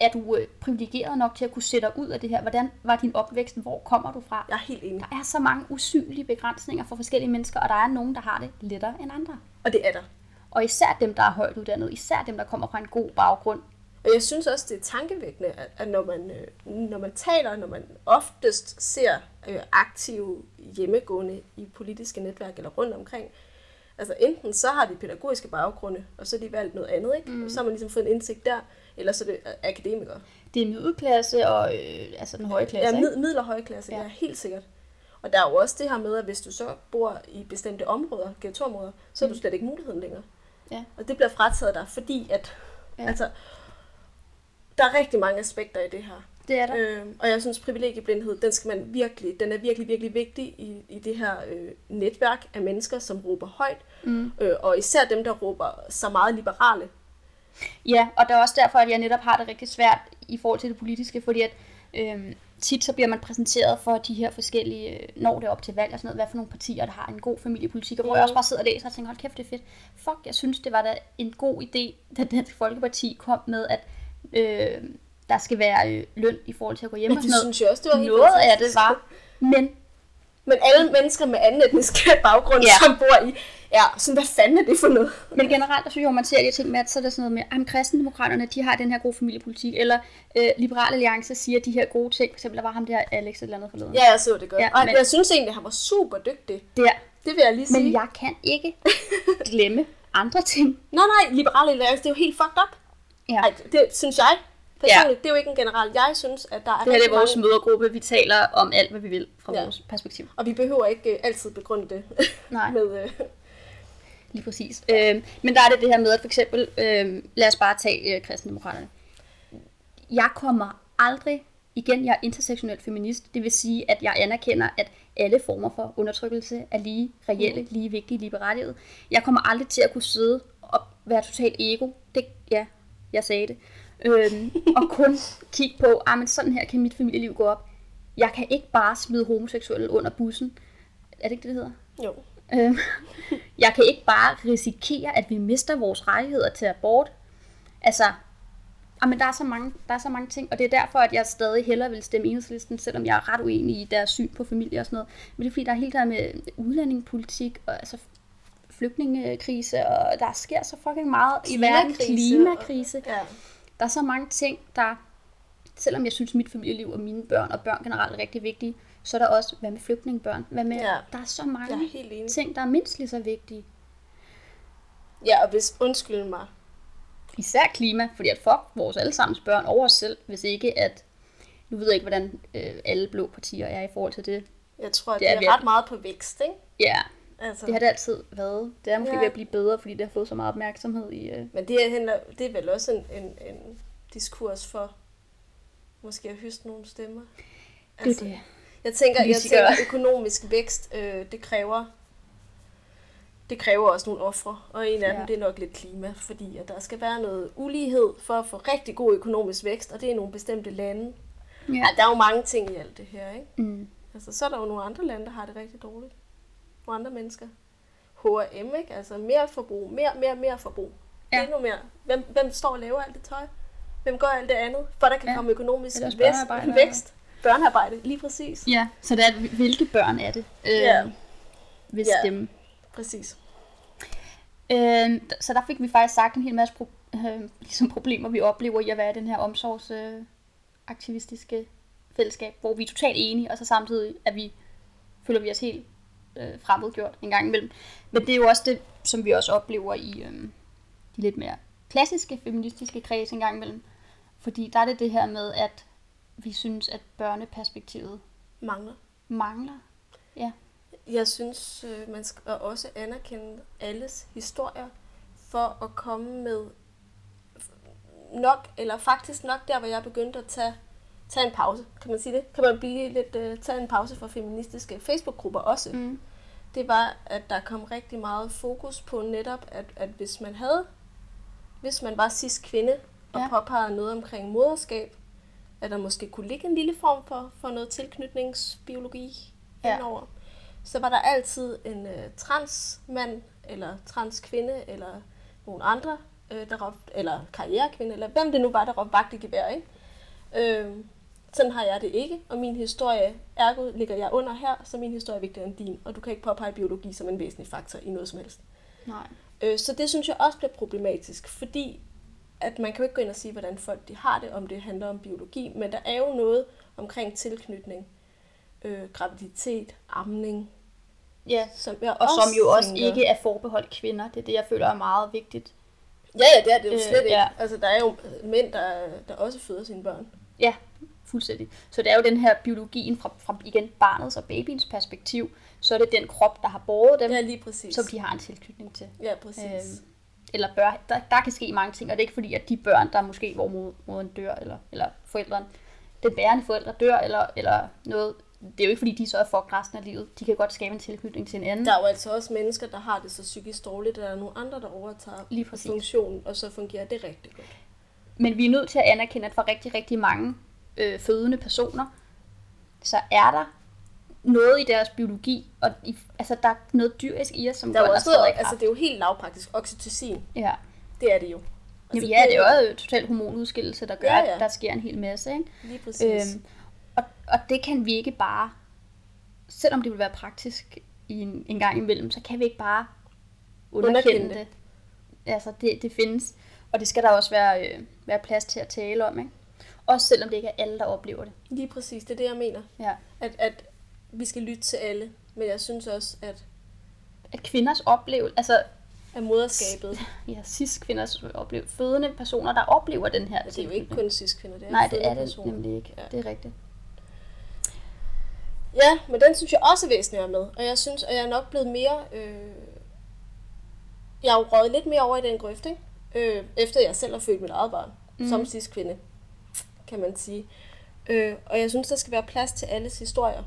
Er- du øh, privilegeret nok til at kunne sætte dig ud af det her? Hvordan var din opvækst? Hvor kommer du fra? Jeg er helt enig. Der er så mange usynlige begrænsninger for forskellige mennesker, og der er nogen, der har det lettere end andre. Og det er der. Og især dem, der er højt uddannet, især dem, der kommer fra en god baggrund. Og jeg synes også, det er tankevækkende, at, at når, man, øh, når man taler, når man oftest ser øh, aktive hjemmegående i politiske netværk eller rundt omkring, altså enten så har de pædagogiske baggrunde, og så har de valgt noget andet, ikke? Mm. Og så har man ligesom fået en indsigt der, eller så er det øh, akademikere. Det er middelklasse og øh, altså den høje klasse. Ja, mid- middel- og højklasse, ja. Ja. helt sikkert. Og der er jo også det her med, at hvis du så bor i bestemte områder, ghettoområder, så har du slet ikke muligheden længere. Ja. Og det bliver frataget dig, fordi at. Ja. altså, der er rigtig mange aspekter i det her. Det er der. Øh, og jeg synes, privilegieblindhed, den skal man virkelig, den er virkelig, virkelig vigtig i, i det her øh, netværk af mennesker, som råber højt. Mm. Øh, og især dem, der råber så meget liberale. Ja, og det er også derfor, at jeg netop har det rigtig svært i forhold til det politiske, fordi at øhm, tit så bliver man præsenteret for de her forskellige, øh, når det er op til valg og sådan noget, hvad for nogle partier, der har en god familiepolitik, og hvor jeg også bare sidder og læser og tænker, hold kæft, det er fedt. Fuck, jeg synes, det var da en god idé, da Dansk Folkeparti kom med, at øh, der skal være øh, løn i forhold til at gå hjem og sådan noget. synes jeg også, det var helt Noget af det var, men Men alle mennesker med anden etnisk baggrund, ja. som bor i, ja, sådan, hvad fanden er det for noget? Men generelt, der synes jeg, jo, man ser de her ting med, at så er det sådan noget med, at kristendemokraterne, de har den her gode familiepolitik, eller øh, Liberal Alliance siger de her gode ting, for eksempel, der var ham der Alex et eller andet forleden. Ja, jeg så det godt. Ja, Ja, og men- jeg synes egentlig, at han var super dygtig. Der. Det vil jeg lige sige. Men jeg kan ikke glemme andre ting. Nej, nej, liberale alliance, det er jo helt fucked up. Ja. Ej, det synes jeg. Personligt, det er jo ikke en general. Jeg synes, at der er Det her det er vores mange... mødergruppe, vi taler om alt, hvad vi vil fra Ja. vores perspektiv. Og vi behøver ikke øh, altid begrunde det Nej. med... Øh, Lige præcis. Øh, men der er det det her med, at for eksempel, øh, lad os bare tage øh, kristendemokraterne. Jeg kommer aldrig, igen, jeg er intersektionel feminist, det vil sige, at jeg anerkender, at alle former for undertrykkelse er lige reelle, lige vigtige, lige berettigede. Jeg kommer aldrig til at kunne sidde og være totalt ego. Det, ja, jeg sagde det. Øhm, og kun kigge på, ah, men sådan her kan mit familieliv gå op. Jeg kan ikke bare smide homoseksuelle under bussen. Er det ikke det, det hedder? jo. Øh, jeg kan ikke bare risikere, at vi mister vores rettigheder til abort. Altså, men der er, så mange, der er så mange ting, og det er derfor, at jeg stadig hellere vil stemme enhedslisten, selvom jeg er ret uenig i deres syn på familie og sådan noget. Men det er fordi, der er hele der med udlændingepolitik, og altså flygtningekrise, og der sker så fucking meget i verden. Klimakrise. Klimakrise. Ja. Der er så mange ting, der, selvom jeg synes, mit familieliv og mine børn og børn generelt er rigtig vigtige, så er der også, hvad med flygtningebørn? Hvad med, Ja. der er så mange er ting, der er mindst lige så vigtige. Ja, og hvis, undskyld mig, Især klima, fordi at fuck vores allesammens børn over os selv, hvis ikke at, nu ved jeg ikke, hvordan øh, alle blå partier er i forhold til det. jeg tror, at Det det er er, ret meget på vækst, ikke? Ja, Altså, det har det altid været. Det er måske Ja. ved at blive bedre, fordi det har fået så meget opmærksomhed i... Øh, Men det er, det er vel også en, en, en diskurs for måske at høste nogle stemmer. det er det. Jeg tænker, jeg tænker økonomisk vækst, øh, det kræver det kræver også nogle ofre, og en af ja. Dem det er nok lidt klima, fordi at der skal være noget ulighed for at få rigtig god økonomisk vækst, og det er nogle bestemte lande. Ja. Ja, der er jo mange ting i alt det her, ikke? Mm. Altså, så er der jo nogle andre lande, der har det rigtig dårligt. Nogle andre mennesker. H&M, ikke? Altså, mere forbrug. Mere, mere, mere forbrug. Ja. Endnu mere. Hvem, hvem står og laver alt det tøj? Hvem gør alt det andet? For der kan Ja. komme økonomisk vækst, vækst. Børnearbejde, lige præcis. Ja, så det er, hvilke børn er det, øh, Ja. vil Ja. stemme. Præcis. Øh, så der fik vi faktisk sagt en hel masse pro- øh, ligesom problemer, vi oplever i at være i den her omsorgsaktivistiske øh, fællesskab, hvor vi er totalt enige, og så samtidig at vi føler vi os helt øh, fremmedgjort en gang imellem. Men det er jo også det, som vi også oplever i øh, de lidt mere klassiske feministiske kreds en gang imellem. Fordi der er det det her med, at vi synes, at børneperspektivet Mangler. mangler. Ja. Jeg synes, øh, man skal også anerkende alles historier for at komme med nok, eller faktisk nok der, hvor jeg begyndte at tage, tage en pause. Kan man sige det? Kan man blive lidt, uh, tage en pause fra feministiske Facebook-grupper også? Mm. Det var, at der kom rigtig meget fokus på netop, at, at hvis man havde, hvis man var cis kvinde og ja. påpegede noget omkring moderskab, at der måske kunne ligge en lille form for, for noget tilknytningsbiologi Ja. indover, så var der altid en uh, transmand, eller transkvinde, eller nogen andre, øh, der råbte, eller karrierekvinde, eller hvem det nu var, der råbte vagt i gevær, ikke? Øh, sådan har jeg det ikke, og min historie, ergo ligger jeg under her, så min historie er vigtigere end din, og du kan ikke påpege biologi som en væsentlig faktor i noget som helst. Nej. Øh, så det synes jeg også bliver problematisk, fordi at man kan jo ikke gå ind og sige, hvordan folk de har det, om det handler om biologi, men der er jo noget omkring tilknytning, øh, graviditet, amning, Ja, som jeg og som jo også tænker- ikke er forbeholdt kvinder. Det er det, jeg føler er meget vigtigt. Ja, ja, det er det jo Øh, slet ikke. ja. Altså, der er jo mænd, der, der også føder sine børn. Ja, fuldstændig. Så det er jo den her biologien fra, fra igen barnets og babyens perspektiv, så er det den krop, der har båret dem, ja, lige præcis. som de har en tilknytning til. Ja, præcis. Øhm, eller bør, der, der kan ske mange ting, og det er ikke fordi, at de børn, der måske, hvor mod- moderen dør, eller, eller forældren, den bærende forældre dør, eller, eller noget, det er jo ikke fordi, de så er for resten af livet. De kan godt skabe en tilknytning til en anden. Der er jo altså også mennesker, der har det så psykisk dårligt, at der er nogle andre, der overtager Lige præcis. funktionen, og så fungerer det rigtig godt. Men vi er nødt til at anerkende, at for rigtig, rigtig mange øh, fødende personer, så er der noget i deres biologi, og i, altså der er noget dyrisk i os, som Der er også noget, altså det er jo helt lavpraktisk. Oxytocin, Ja. det er det jo. Jamen, ja, det er jo total hormonudskillelse, der gør, ja, ja. at der sker en hel masse. Ikke? Lige præcis. Øhm, og, og det kan vi ikke bare, selvom det vil være praktisk i en, en gang imellem, så kan vi ikke bare underkende, Underkende det. Altså, det, det findes. Og det skal der også være, øh, være plads til at tale om. Ikke? Også selvom det ikke er alle, der oplever det. Lige præcis, det er det, jeg mener. Ja. At, at vi skal lytte til alle, men jeg synes også, at, At kvinders oplevelse, altså at moderskabet, ja, cis-kvinders oplevelse, fødende personer, der oplever den her det er jo ikke kun cis-kvinder, det er Nej, det er det personer. nemlig ikke. Ja. Det er rigtigt. Ja, men den synes jeg også er væsentlig med. Og jeg synes, at jeg er nok blevet mere... Øh... Jeg har jo lidt mere over i den grøft, ikke? Øh, efter jeg selv har født mit eget barn. Mm. Som sidst kvinde, kan man sige. Øh, og jeg synes, der skal være plads til alles historier.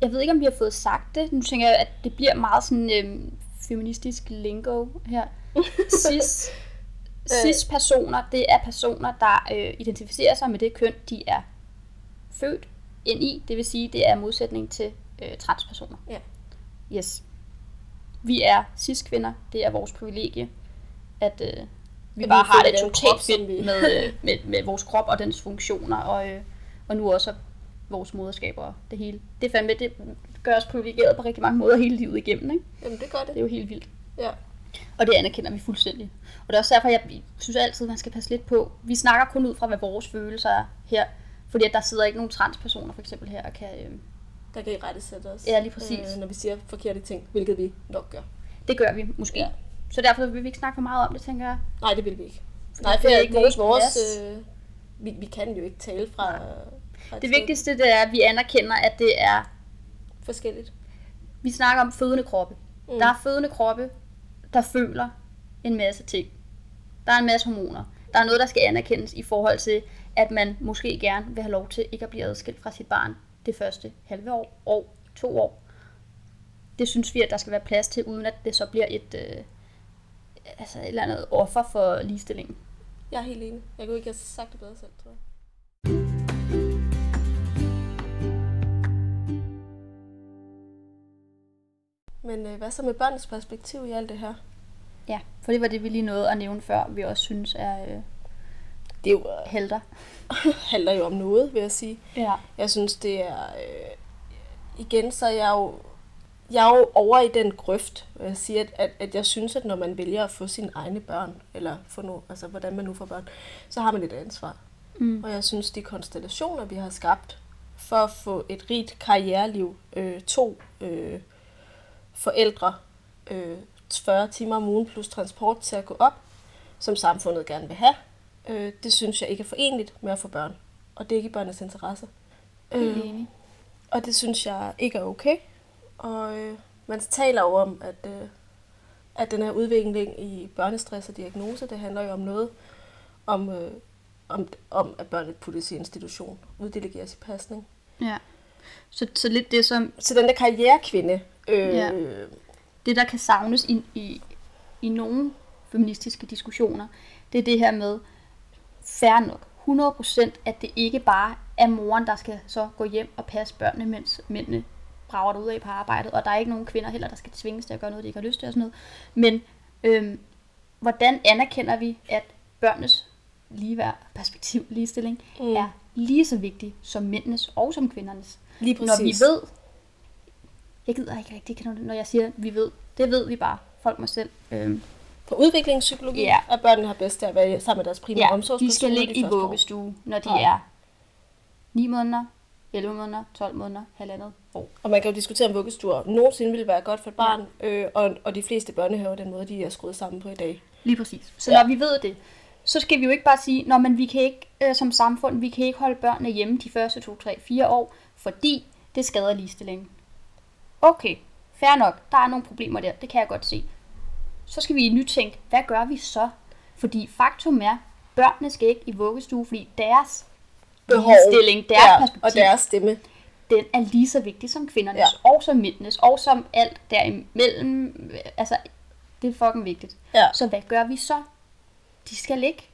Jeg ved ikke, om vi har fået sagt det. Nu tænker jeg, at det bliver meget sådan øhm, feministisk lingo her. Cis, cis-personer, det er personer, der øh, identificerer sig med det køn, de er født ind i. Det vil sige, det er modsætning til øh, transpersoner. Ja. Yes. Vi er cis-kvinder. Det er vores privilegie, at øh, vi At bare vi har det totalt fedt vi- med, øh, med, med vores krop og dens funktioner, og, øh, og nu også vores moderskab og det hele. Det, fandme, det gør os privilegeret på rigtig mange måder hele livet igennem. Ikke? Jamen, det gør det. Det er jo helt vildt. Ja. Og det anerkender vi fuldstændig. Og det er også derfor, jeg synes altid, man skal passe lidt på. Vi snakker kun ud fra, hvad vores følelser er her. Fordi at der sidder ikke nogen transpersoner for eksempel her og kan... Øh, Der kan I rette sætte os. Ja, lige præcis. Øh, når vi siger forkerte ting, hvilket vi nok gør. det gør vi måske. Ja. Så derfor vil vi ikke snakke for meget om det, tænker jeg. Nej, det vil vi ikke. Fordi Nej, for det er ikke vores, vores øh, vi, vi kan jo ikke tale fra, Det vigtigste det er, at vi anerkender, at det er... forskelligt. Vi snakker om fødende kroppe. Mm. Mm. Der er fødende kroppe, der føler en masse ting. Der er en masse hormoner. Der er noget, der skal anerkendes i forhold til, at man måske gerne vil have lov til ikke at blive adskilt fra sit barn det første halve år, år, to år. Det synes vi, at der skal være plads til, uden at det så bliver et, øh, altså et eller andet offer for ligestillingen. Jeg er helt enig. Jeg kunne ikke have sagt det bedre selv, tror jeg. Men øh, hvad så med børnenes perspektiv i alt det her? Ja, for det var det, vi lige nåede at nævne før, vi også synes er øh, Det er jo, øh, helter. handler jo om noget, vil jeg sige. Ja. Jeg synes, det er... Øh, igen, så er jeg jo... Jeg er jo over i den grøft, hvor jeg siger, at, at, at jeg synes, at når man vælger at få sine egne børn, eller få no, altså hvordan man nu får børn, så har man et ansvar. Mm. Og jeg synes, de konstellationer, vi har skabt for at få et rigt karriereliv, øh, to øh, forældre, øh, 40 timer om ugen plus transport til at gå op, som samfundet gerne vil have, øh, det synes jeg ikke er forenligt med at få børn. Og det er ikke i børnenes interesse. Helt Øh, enig. og det synes jeg ikke er okay. Og øh, man taler jo om, at, øh, at den her udvikling i børnestress og diagnose, det handler jo om noget, om, øh, om, om at børnet puttes i institution, uddelegeres i pasning. Ja. Så, så lidt det, som Så den der karrierekvinde, øh, Ja. det, der kan savnes i, i, i nogle feministiske diskussioner, det er det her med, fair nok, 100% at det ikke bare er moren, der skal så gå hjem og passe børnene, mens mændene brager ud af på arbejdet, og der er ikke nogen kvinder heller, der skal tvinges til at gøre noget, de ikke har lyst til og sådan noget. Men øhm, hvordan anerkender vi, at børnenes ligeværd, perspektiv, ligestilling, mm. Er lige så vigtig som mændenes og som kvindernes? lige Når vi præcis. ved, jeg gider ikke rigtig, når- når jeg siger, vi ved, det ved vi bare, folk må selv. Øhm, På udviklingspsykologi, Ja. ja. at børnene har bedst til at være sammen med deres primære ja, omsorgspersoner. de skal ligge de i vuggestue, når de Nej. er 9 måneder, 11 måneder, 12 måneder, halvandet år. Og man kan jo diskutere, om vuggestuer nogensinde vil være godt for et barn, øh, og, og de fleste børnehaver, den måde, de er skruet sammen på i dag. Lige præcis. Så Ja. når vi ved det, så skal vi jo ikke bare sige, Nå, men vi kan ikke øh, som samfund, vi kan ikke holde børnene hjemme de første 2, 3, 4 år, fordi det skader ligestillingen. Okay, fair nok, der er nogle problemer der, det kan jeg godt se. Så skal vi nytænke, hvad gør vi så? Fordi faktum er, børnene skal ikke i vuggestue, fordi deres Behov. ligestilling, deres ja, perspektiv, og deres stemme. den er lige så vigtig som kvindernes, Ja. og som mændenes, og som alt derimellem. Altså, det er fucking vigtigt. Ja. Så hvad gør vi så? De skal ikke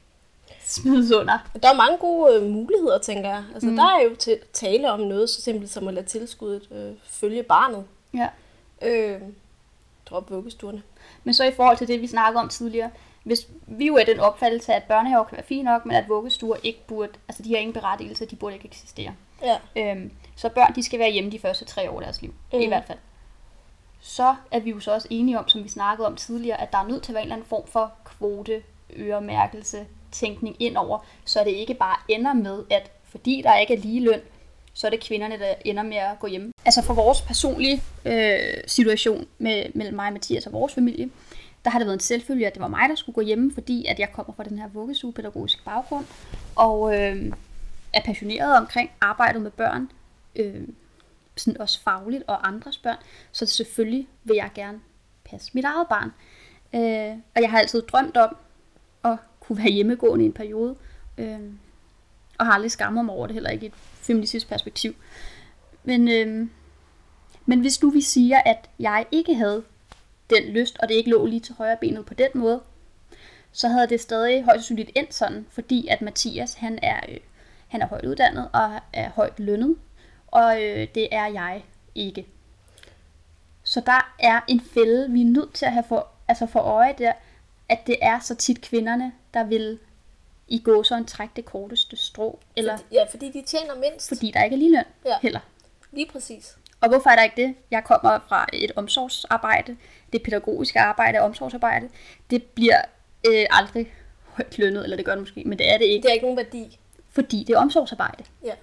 smides under. Der er mange gode øh, muligheder, tænker jeg. Altså, mm. der er jo til tale om noget så simpelt som at lade tilskuddet øh, følge barnet. Ja. Øh, drop vuggestuerne. Men så i forhold til det, vi snakkede om tidligere, hvis vi jo er den opfattelse, at børnehaver kan være fint nok, men at vuggestuer ikke burde, altså de har ingen berettigelse, de burde ikke eksistere. Ja. Øhm, så børn, de skal være hjemme de første tre år af deres liv, mm. i hvert fald. Så er vi jo så også enige om, som vi snakkede om tidligere, at der er nødt til at være en eller anden form for kvote, øremærkelse, tænkning indover, så det ikke bare ender med, at fordi der ikke er lige løn, så er det kvinderne, der ender med at gå hjemme. Altså for vores personlige øh, situation med, mellem mig og Mathias og vores familie, der har det været en selvfølge, at det var mig, der skulle gå hjemme, fordi at jeg kommer fra den her vuggestuepædagogiske baggrund, og øh, er passioneret omkring arbejdet med børn, øh, sådan også fagligt og andres børn, så selvfølgelig vil jeg gerne passe mit eget barn. Øh, og jeg har altid drømt om kunne være hjemmegående i en periode, øh, og har aldrig skammet mig over det, heller ikke i et feministisk perspektiv. Men, øh, men hvis nu vi siger, at jeg ikke havde den lyst, og det ikke lå lige til højre benet på den måde, så havde det stadig højst sandsynligt endt sådan, fordi at Mathias, han er, øh, han er højt uddannet og er højt lønnet, og øh, det er jeg ikke. Så der er en fælde, vi er nødt til at have for, altså for øje der, at det er så tit kvinderne, der vil i gå så en trække det korteste strå, eller Fordi, ja, fordi de tjener mindst. fordi der ikke er ligeløn Ja. heller. Lige præcis. Og hvorfor er der ikke det? Jeg kommer fra et omsorgsarbejde. Det pædagogiske arbejde og omsorgsarbejde. Det bliver øh, aldrig højt lønnet, eller det gør det måske, men det er det ikke, Det har ikke nogen værdi. fordi det er omsorgsarbejde. Ja.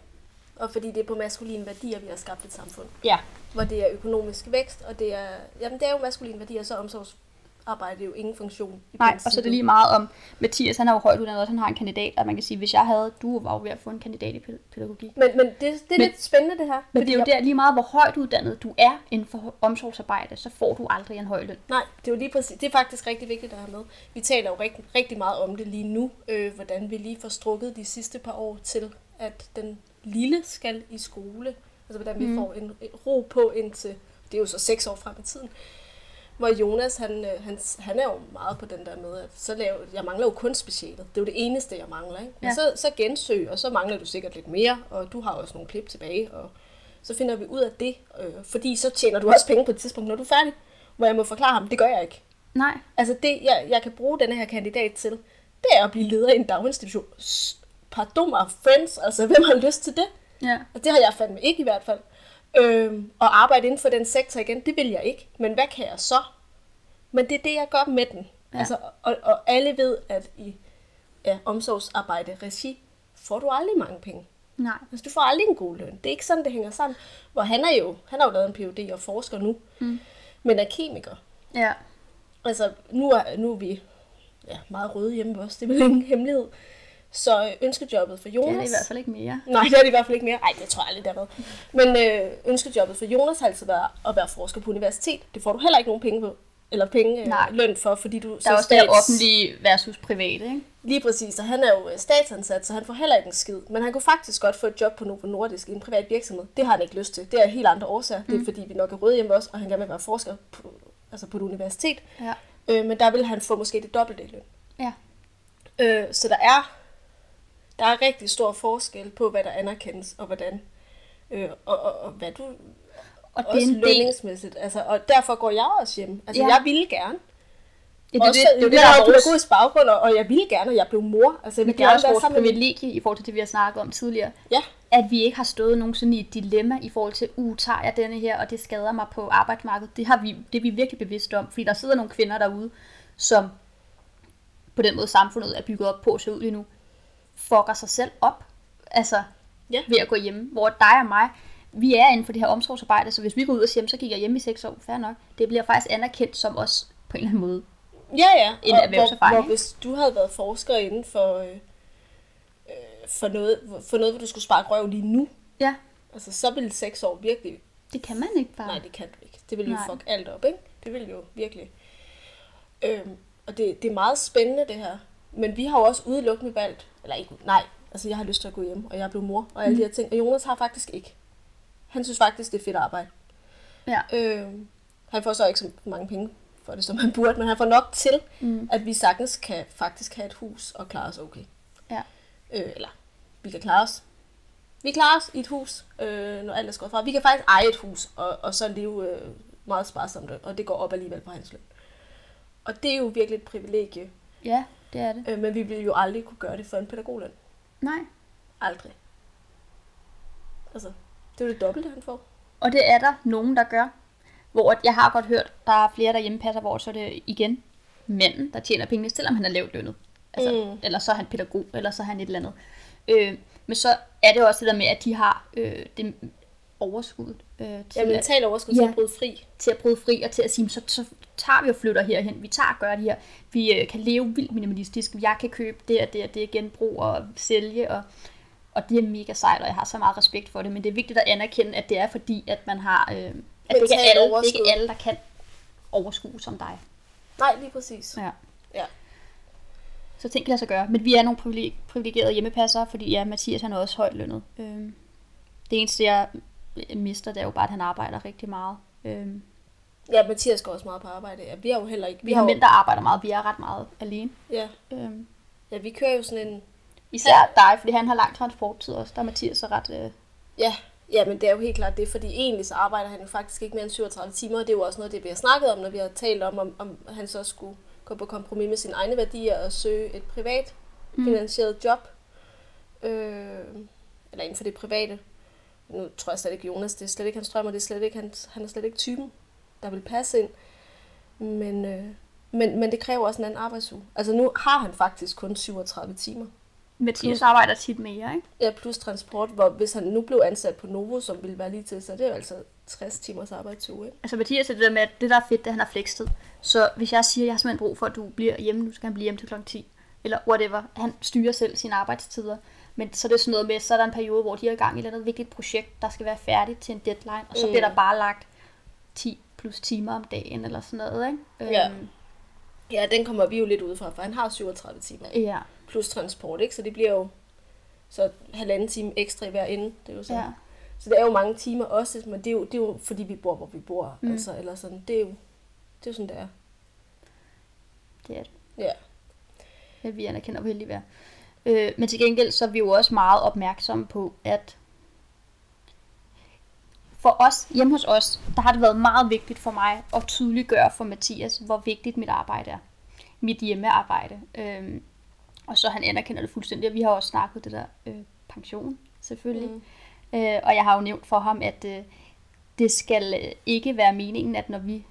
Og fordi det er på maskuline værdier, vi har skabt et samfund. Ja. Hvor det er økonomisk vækst, og det er, jamen det er jo maskuline værdier, så omsorgsarbejde er jo ingen funktion. I Nej, og så er det lige meget om, Mathias han er jo højt uddannet, også, han har en kandidat, og man kan sige, hvis jeg havde, du var jo ved at få en kandidat i pæ- pædagogik. Men, men det, det er Men- lidt spændende det her. Men det er jo jeg- der lige meget, hvor højt uddannet du er inden for omsorgsarbejde, så får du aldrig en høj løn. Nej, det er jo lige præcis. Det er faktisk rigtig vigtigt at have med. Vi taler jo rigtig, rigtig meget om det lige nu, øh, hvordan vi lige får strukket de sidste par år til, at den lille skal i skole. Altså hvordan vi mm. får en, en ro på indtil, det er jo så seks år frem i tiden. Hvor Jonas, han, øh, han, han er jo meget på den der med, at så laver, jeg mangler jo kun specialet. Det er jo det eneste, jeg mangler. Ikke? Men Ja. så, så gensøg, og så mangler du sikkert lidt mere, og du har også nogle klip tilbage, og så finder vi ud af det, øh, fordi så tjener du også penge på et tidspunkt, når du er færdig. hvor jeg må forklare ham, det gør jeg ikke. Nej. Altså det, jeg, jeg kan bruge denne her kandidat til, det er at blive leder i en daginstitution. Pardon mig, friends, altså hvem har lyst til det? Ja. Og det har jeg fandme ikke i hvert fald. Øhm, og arbejde inden for den sektor igen, det vil jeg ikke. Men hvad kan jeg så? Men det er det, jeg gør med den. Ja. Altså, og, og alle ved, at i ja, omsorgsarbejde, regi, får du aldrig mange penge. Nej. Altså, du får aldrig en god løn. Det er ikke sådan, det hænger sammen. Hvor han er jo, han har jo lavet en Ph.D. og forsker nu, Mm. men er kemiker. Ja. Altså, nu er, nu er vi ja, meget røde hjemme hos os. Det er vel ingen hemmelighed. Så ønskejobbet for Det Jonas... er det i hvert fald ikke mere. Nej, det er det i hvert fald ikke mere. Nej, det tror jeg aldrig, det har været. Men øh, ønskejobbet for Jonas har altid været at være forsker på universitet. Det får du heller ikke nogen penge på. Eller penge, Nej. øh, løn for, fordi du Der er også det her offentlige versus private, ikke? Lige præcis, og han er jo øh, statsansat, så han får heller ikke en skid. Men han kunne faktisk godt få et job på Novo Nordisk i en privat virksomhed. Det har han ikke lyst til. Det er helt andre årsager. Mm. Det er fordi, vi nok er røde hjemme også, og han gerne vil være forsker på, altså på et universitet. Ja. Øh, men der vil han få måske det dobbelte i løn. Ja. Øh, så der er, der er rigtig stor forskel på, hvad der anerkendes og hvordan. Øh, og, og, og hvad du Og det er også en del... lønningsmæssigt. Altså, og derfor går jeg også hjem. Altså, Ja. jeg ville gerne. Ja, det, er også, det, det, er jo det, jeg har er pædagogisk baggrund, og, og jeg ville gerne, og jeg blev mor. Altså, jeg Men vil det er gerne også vores privilegie i forhold til det, vi har snakket om tidligere. Ja, At vi ikke har stået nogen sådan i et dilemma i forhold til, uh, tager jeg denne her, og det skader mig på arbejdsmarkedet. Det, har vi, det er vi virkelig bevidste om, fordi der sidder nogle kvinder derude, som på den måde samfundet er bygget op på at se ud lige nu, fucker sig selv op. Altså, Ja. ved at gå hjemme. Hvor dig og mig, vi er inden for det her omsorgsarbejde, så hvis vi går ud og "Jamen, så gik jeg hjemme i seks år, fair nok. Det bliver faktisk anerkendt som os på en eller anden måde. ja, ja. En Og Hvor, hvor hvis du havde været forsker inden for, øh, øh, for, noget, for noget, hvor du skulle sparke røv lige nu, Ja, altså, så ville seks år virkelig... det kan man ikke bare. Nej, det kan du ikke. Det ville jo fuck alt op, ikke? Det ville jo virkelig... Øhm, og det, det er meget spændende, det her. Men vi har jo også udelukkende valgt... Eller ikke... Nej, altså jeg har lyst til at gå hjem, og jeg blev mor, og alle Mm. de her ting. Og Jonas har faktisk ikke. Han synes faktisk, det er fedt arbejde. Ja. Øhm, han får så ikke så mange penge for det, som han burde, men han får nok til, Mm. at vi sagtens kan faktisk have et hus og klare os okay. Ja. Øh, eller, vi kan klare os. Vi klarer os i et hus, øh, når alt er skåret fra. Vi kan faktisk eje et hus, og, og så leve øh, meget sparsomt, og det går op alligevel på hans løn. Og det er jo virkelig et privilegie, Ja, det er det. øh, men vi ville jo aldrig kunne gøre det for en pædagogløn. Nej. Aldrig. Altså, det er jo det dobbelte, han får. Og det er der nogen, der gør. Hvor jeg har godt hørt, der er flere, der hjemmepasser, hvor så er det igen manden, der tjener pengene, selvom han er lavt lønnet. Altså, mm. Eller så er han pædagog, eller så er han et eller andet. Øh, men så er det også det der med, at de har øh, det overskud øh, til, Ja, mental overskud til Ja. at bryde fri. til at bryde fri, og til at sige, så, så tager vi og flytter herhen. Vi tager og gør det her. Vi øh, kan leve vildt minimalistisk. Jeg kan købe det og det og det, genbrug og sælge. Og, og det er mega sejt, og jeg har så meget respekt for det. Men det er vigtigt at anerkende, at det er fordi, at man har... Øh, at det ikke, er alle, det er overskud. ikke alle, der kan overskue som dig. Nej, lige præcis. Ja. Ja. Så ting kan lade sig gøre. Men vi er nogle privile- privilegerede hjemmepassere, fordi ja, Mathias han er også højt lønnet. Øhm, det eneste, jeg mister, det er jo bare, at han arbejder rigtig meget. Øhm, Ja, Mathias går også meget på arbejde. Ja, vi har jo heller ikke... vi har mænd, der arbejder meget. Vi er ret meget alene. Ja, Øhm, ja, vi kører jo sådan en... især dig, fordi han har lang transporttid også. Der er Mathias så ret... Øh, Ja, ja, men det er jo helt klart det, fordi egentlig så arbejder han jo faktisk ikke mere end 37 timer, og det er jo også noget, det vi har snakket om, når vi har talt om, om, om han så skulle gå på kompromis med sine egne værdier og søge et privat finansieret job. Øh, eller inden for det private. Nu tror jeg slet ikke Jonas, det er slet ikke hans drøm, og det er slet ikke hans, han er slet ikke typen, der vil passe ind. Men, øh, men, men det kræver også en anden arbejdsuge. Altså nu har han faktisk kun 37 timer. Mathias arbejder tit mere, ikke? Ja, plus transport, hvor hvis han nu blev ansat på Novo, som ville være lige til, så det er jo altså 60 timers arbejdsuge, ikke? Altså Mathias er det der med, at det der er fedt, det er, at han har flekstid. Så hvis jeg siger, at jeg har simpelthen brug for, at du bliver hjemme, nu skal han blive hjemme til kl. 10, eller whatever, han styrer selv sine arbejdstider. Men så er det sådan noget med, så er der en periode, hvor de er i gang i et eller andet vigtigt projekt, der skal være færdigt til en deadline, og så Mm. bliver der bare lagt 10 plus timer om dagen, eller sådan noget, ikke? Ja. Øhm, Ja, den kommer vi jo lidt ud fra, for han har 37 timer ja. plus transport, ikke? Så det bliver jo så halvanden time ekstra i hver ende. Det er jo så. ja. Så det er jo mange timer også, men det er jo, det er jo fordi vi bor, hvor vi bor. Mm. Altså, eller sådan. Det er jo, det er jo sådan, det er. Det er det. Ja. at vi anerkender, hvor heldige vi er. Øh, men til gengæld så er vi jo også meget opmærksomme på, at for os, hjemme hos os, der har det været meget vigtigt for mig at tydeliggøre for Mathias, hvor vigtigt mit arbejde er. Mit hjemmearbejde. Øhm, og så han anerkender det fuldstændig. Og vi har også snakket det der øh, pension, selvfølgelig. Mm. Øh, og jeg har jo nævnt for ham, at øh, det skal øh, ikke være meningen, at når vi...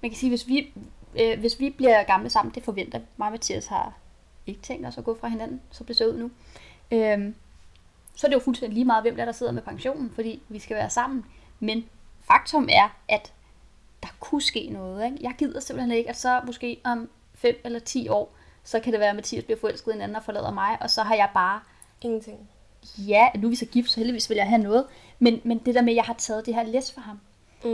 Man kan sige, hvis vi, øh, hvis vi bliver gamle sammen, det forventer mig og Mathias har ikke tænkt os at gå fra hinanden, så det ser ud nu. Øh, så er det jo fuldstændig lige meget, hvem der, der sidder med pensionen, fordi vi skal være sammen. Men faktum er, at der kunne ske noget. Ikke? Jeg gider simpelthen ikke, at så måske om 5 eller 10 år, så kan det være, at Mathias bliver forelsket i en anden og forlader mig, og så har jeg bare... Ingenting. Ja, nu er vi så gift, så heldigvis vil jeg have noget. Men, men det der med, at jeg har taget det her læs for ham, Mm.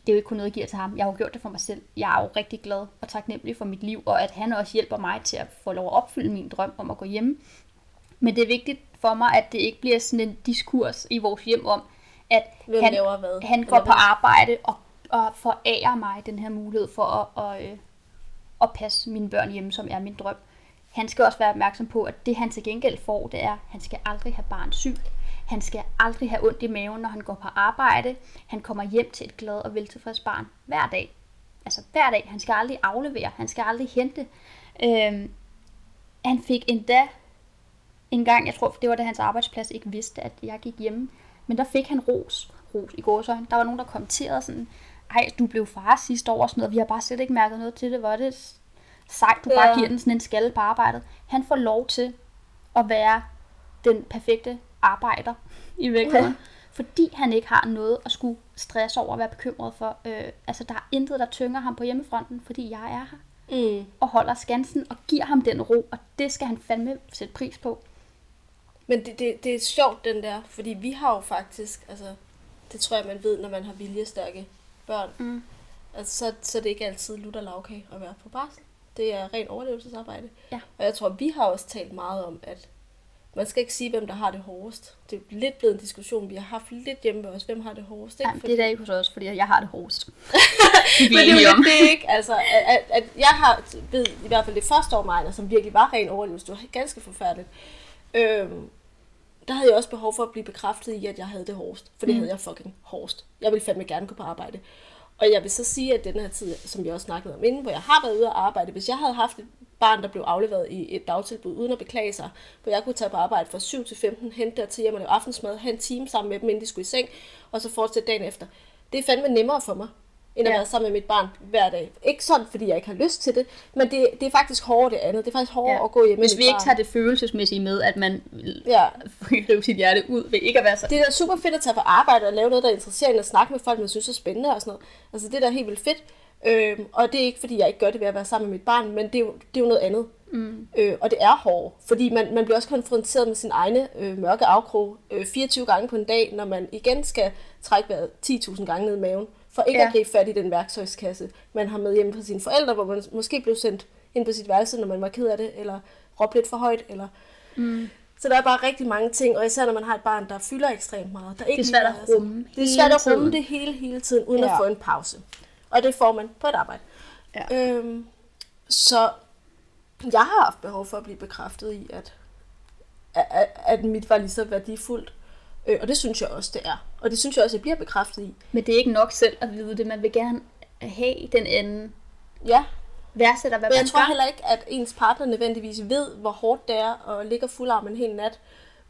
det er jo ikke kun noget, jeg giver til ham. Jeg har jo gjort det for mig selv. Jeg er jo rigtig glad og taknemmelig for mit liv, og at han også hjælper mig til at få lov at opfylde min drøm om at gå hjem. Men det er vigtigt for mig, at det ikke bliver sådan en diskurs i vores hjem om, at Hvem han, hvad? han Eller går på arbejde og, og forærer mig den her mulighed for at, at, øh, at passe mine børn hjemme, som er min drøm. Han skal også være opmærksom på, at det han til gengæld får, det er, at han skal aldrig have barn syg. Han skal aldrig have ondt i maven, når han går på arbejde. Han kommer hjem til et glad og veltilfreds barn hver dag. Altså hver dag. Han skal aldrig aflevere. Han skal aldrig hente. Øhm, han fik endda en gang, jeg tror, det var da hans arbejdsplads ikke vidste, at jeg gik hjemme. Men der fik han ros, ros i gårsøjne. Der var nogen, der kommenterede sådan, ej, du blev far sidste år og sådan noget. Vi har bare slet ikke mærket noget til det. Hvor det sejt, du bare Ja. giver den sådan en skalle på arbejdet. Han får lov til at være den perfekte arbejder i virkeligheden. Fordi han ikke har noget at skulle stresse over og være bekymret for. Øh, altså, der er intet, der tynger ham på hjemmefronten, fordi jeg er her Mm. og holder skansen og giver ham den ro, og det skal han fandme sætte pris på. Men det, det, det er sjovt, den der, fordi vi har jo faktisk, altså, det tror jeg, man ved, når man har viljestærke børn. Mm. Altså, så, så er det ikke altid lutter lavkage at være på barsel. Det er ren overlevelsesarbejde. Ja. Og jeg tror, vi har også talt meget om, at man skal ikke sige, hvem der har det hårdest. Det er lidt blevet en diskussion, vi har haft lidt hjemme ved os. Hvem har det hårdest? Ikke? Ja, det er da ikke hos os, fordi jeg har det hårdest. Men det er jo lidt det, ikke? Altså, at, at, at jeg har, ved i hvert fald det første år, Maja, som virkelig var ren overlevelse, det var ganske forfærdeligt. Øhm, der havde jeg også behov for at blive bekræftet i, at jeg havde det hårdest. For det Mm. havde jeg fucking hårdest. Jeg ville fandme gerne gå på arbejde. Og jeg vil så sige, at den her tid, som jeg også snakkede om inden, hvor jeg har været ude at arbejde, hvis jeg havde haft et barn, der blev afleveret i et dagtilbud uden at beklage sig, hvor jeg kunne tage på arbejde fra 7 til 15, hente dertil hjem og lave aftensmad, have en time sammen med dem, inden de skulle i seng, og så fortsætte dagen efter. Det er fandme nemmere for mig, end at Ja. være sammen med mit barn hver dag. Ikke sådan, fordi jeg ikke har lyst til det, men det, det er faktisk hårdere det andet. Det er faktisk hårdere Ja. at gå hjemme Hvis vi ikke barn. tager det følelsesmæssige med, at man Ja, rive sit hjerte ud ved ikke at være så... det er da super fedt at tage på arbejde og lave noget, der er interesserende, og snakke med folk, man synes er spændende og sådan noget. Altså det er da helt vildt fedt. Øhm, og det er ikke, fordi jeg ikke gør det ved at være sammen med mit barn, men det er jo, det er jo noget andet. Mm. Øh, og det er hårdt, fordi man, man bliver også konfronteret med sin egne øh, mørke afkrog øh, 24 gange på en dag, når man igen skal trække vejret 10.000 gange ned i maven, for ikke ja. At gribe fat i den værktøjskasse, man har med hjemme fra sine forældre, hvor man måske blev sendt ind på sit værelse, når man var ked af det, eller råbte lidt for højt, eller... Mm. Så der er bare rigtig mange ting, og især når man har et barn, der fylder ekstremt meget. Der ikke Det er svært at rumme Det er svært at rumme det hele, hele tiden, uden. Ja. at få en pause. Og det får man på et arbejde. Ja. Øhm, så jeg har haft behov for at blive bekræftet i, at, at, at mit var lige så værdifuldt. Øh, og det synes jeg også, det er. Og det synes jeg også, jeg bliver bekræftet i. Men det er ikke nok selv at vide det. Man vil gerne have den anden Ja, værdsætter, hvad men jeg tror gør. heller ikke, at ens partner nødvendigvis ved, hvor hårdt det er at ligge og fuldarm en hel nat.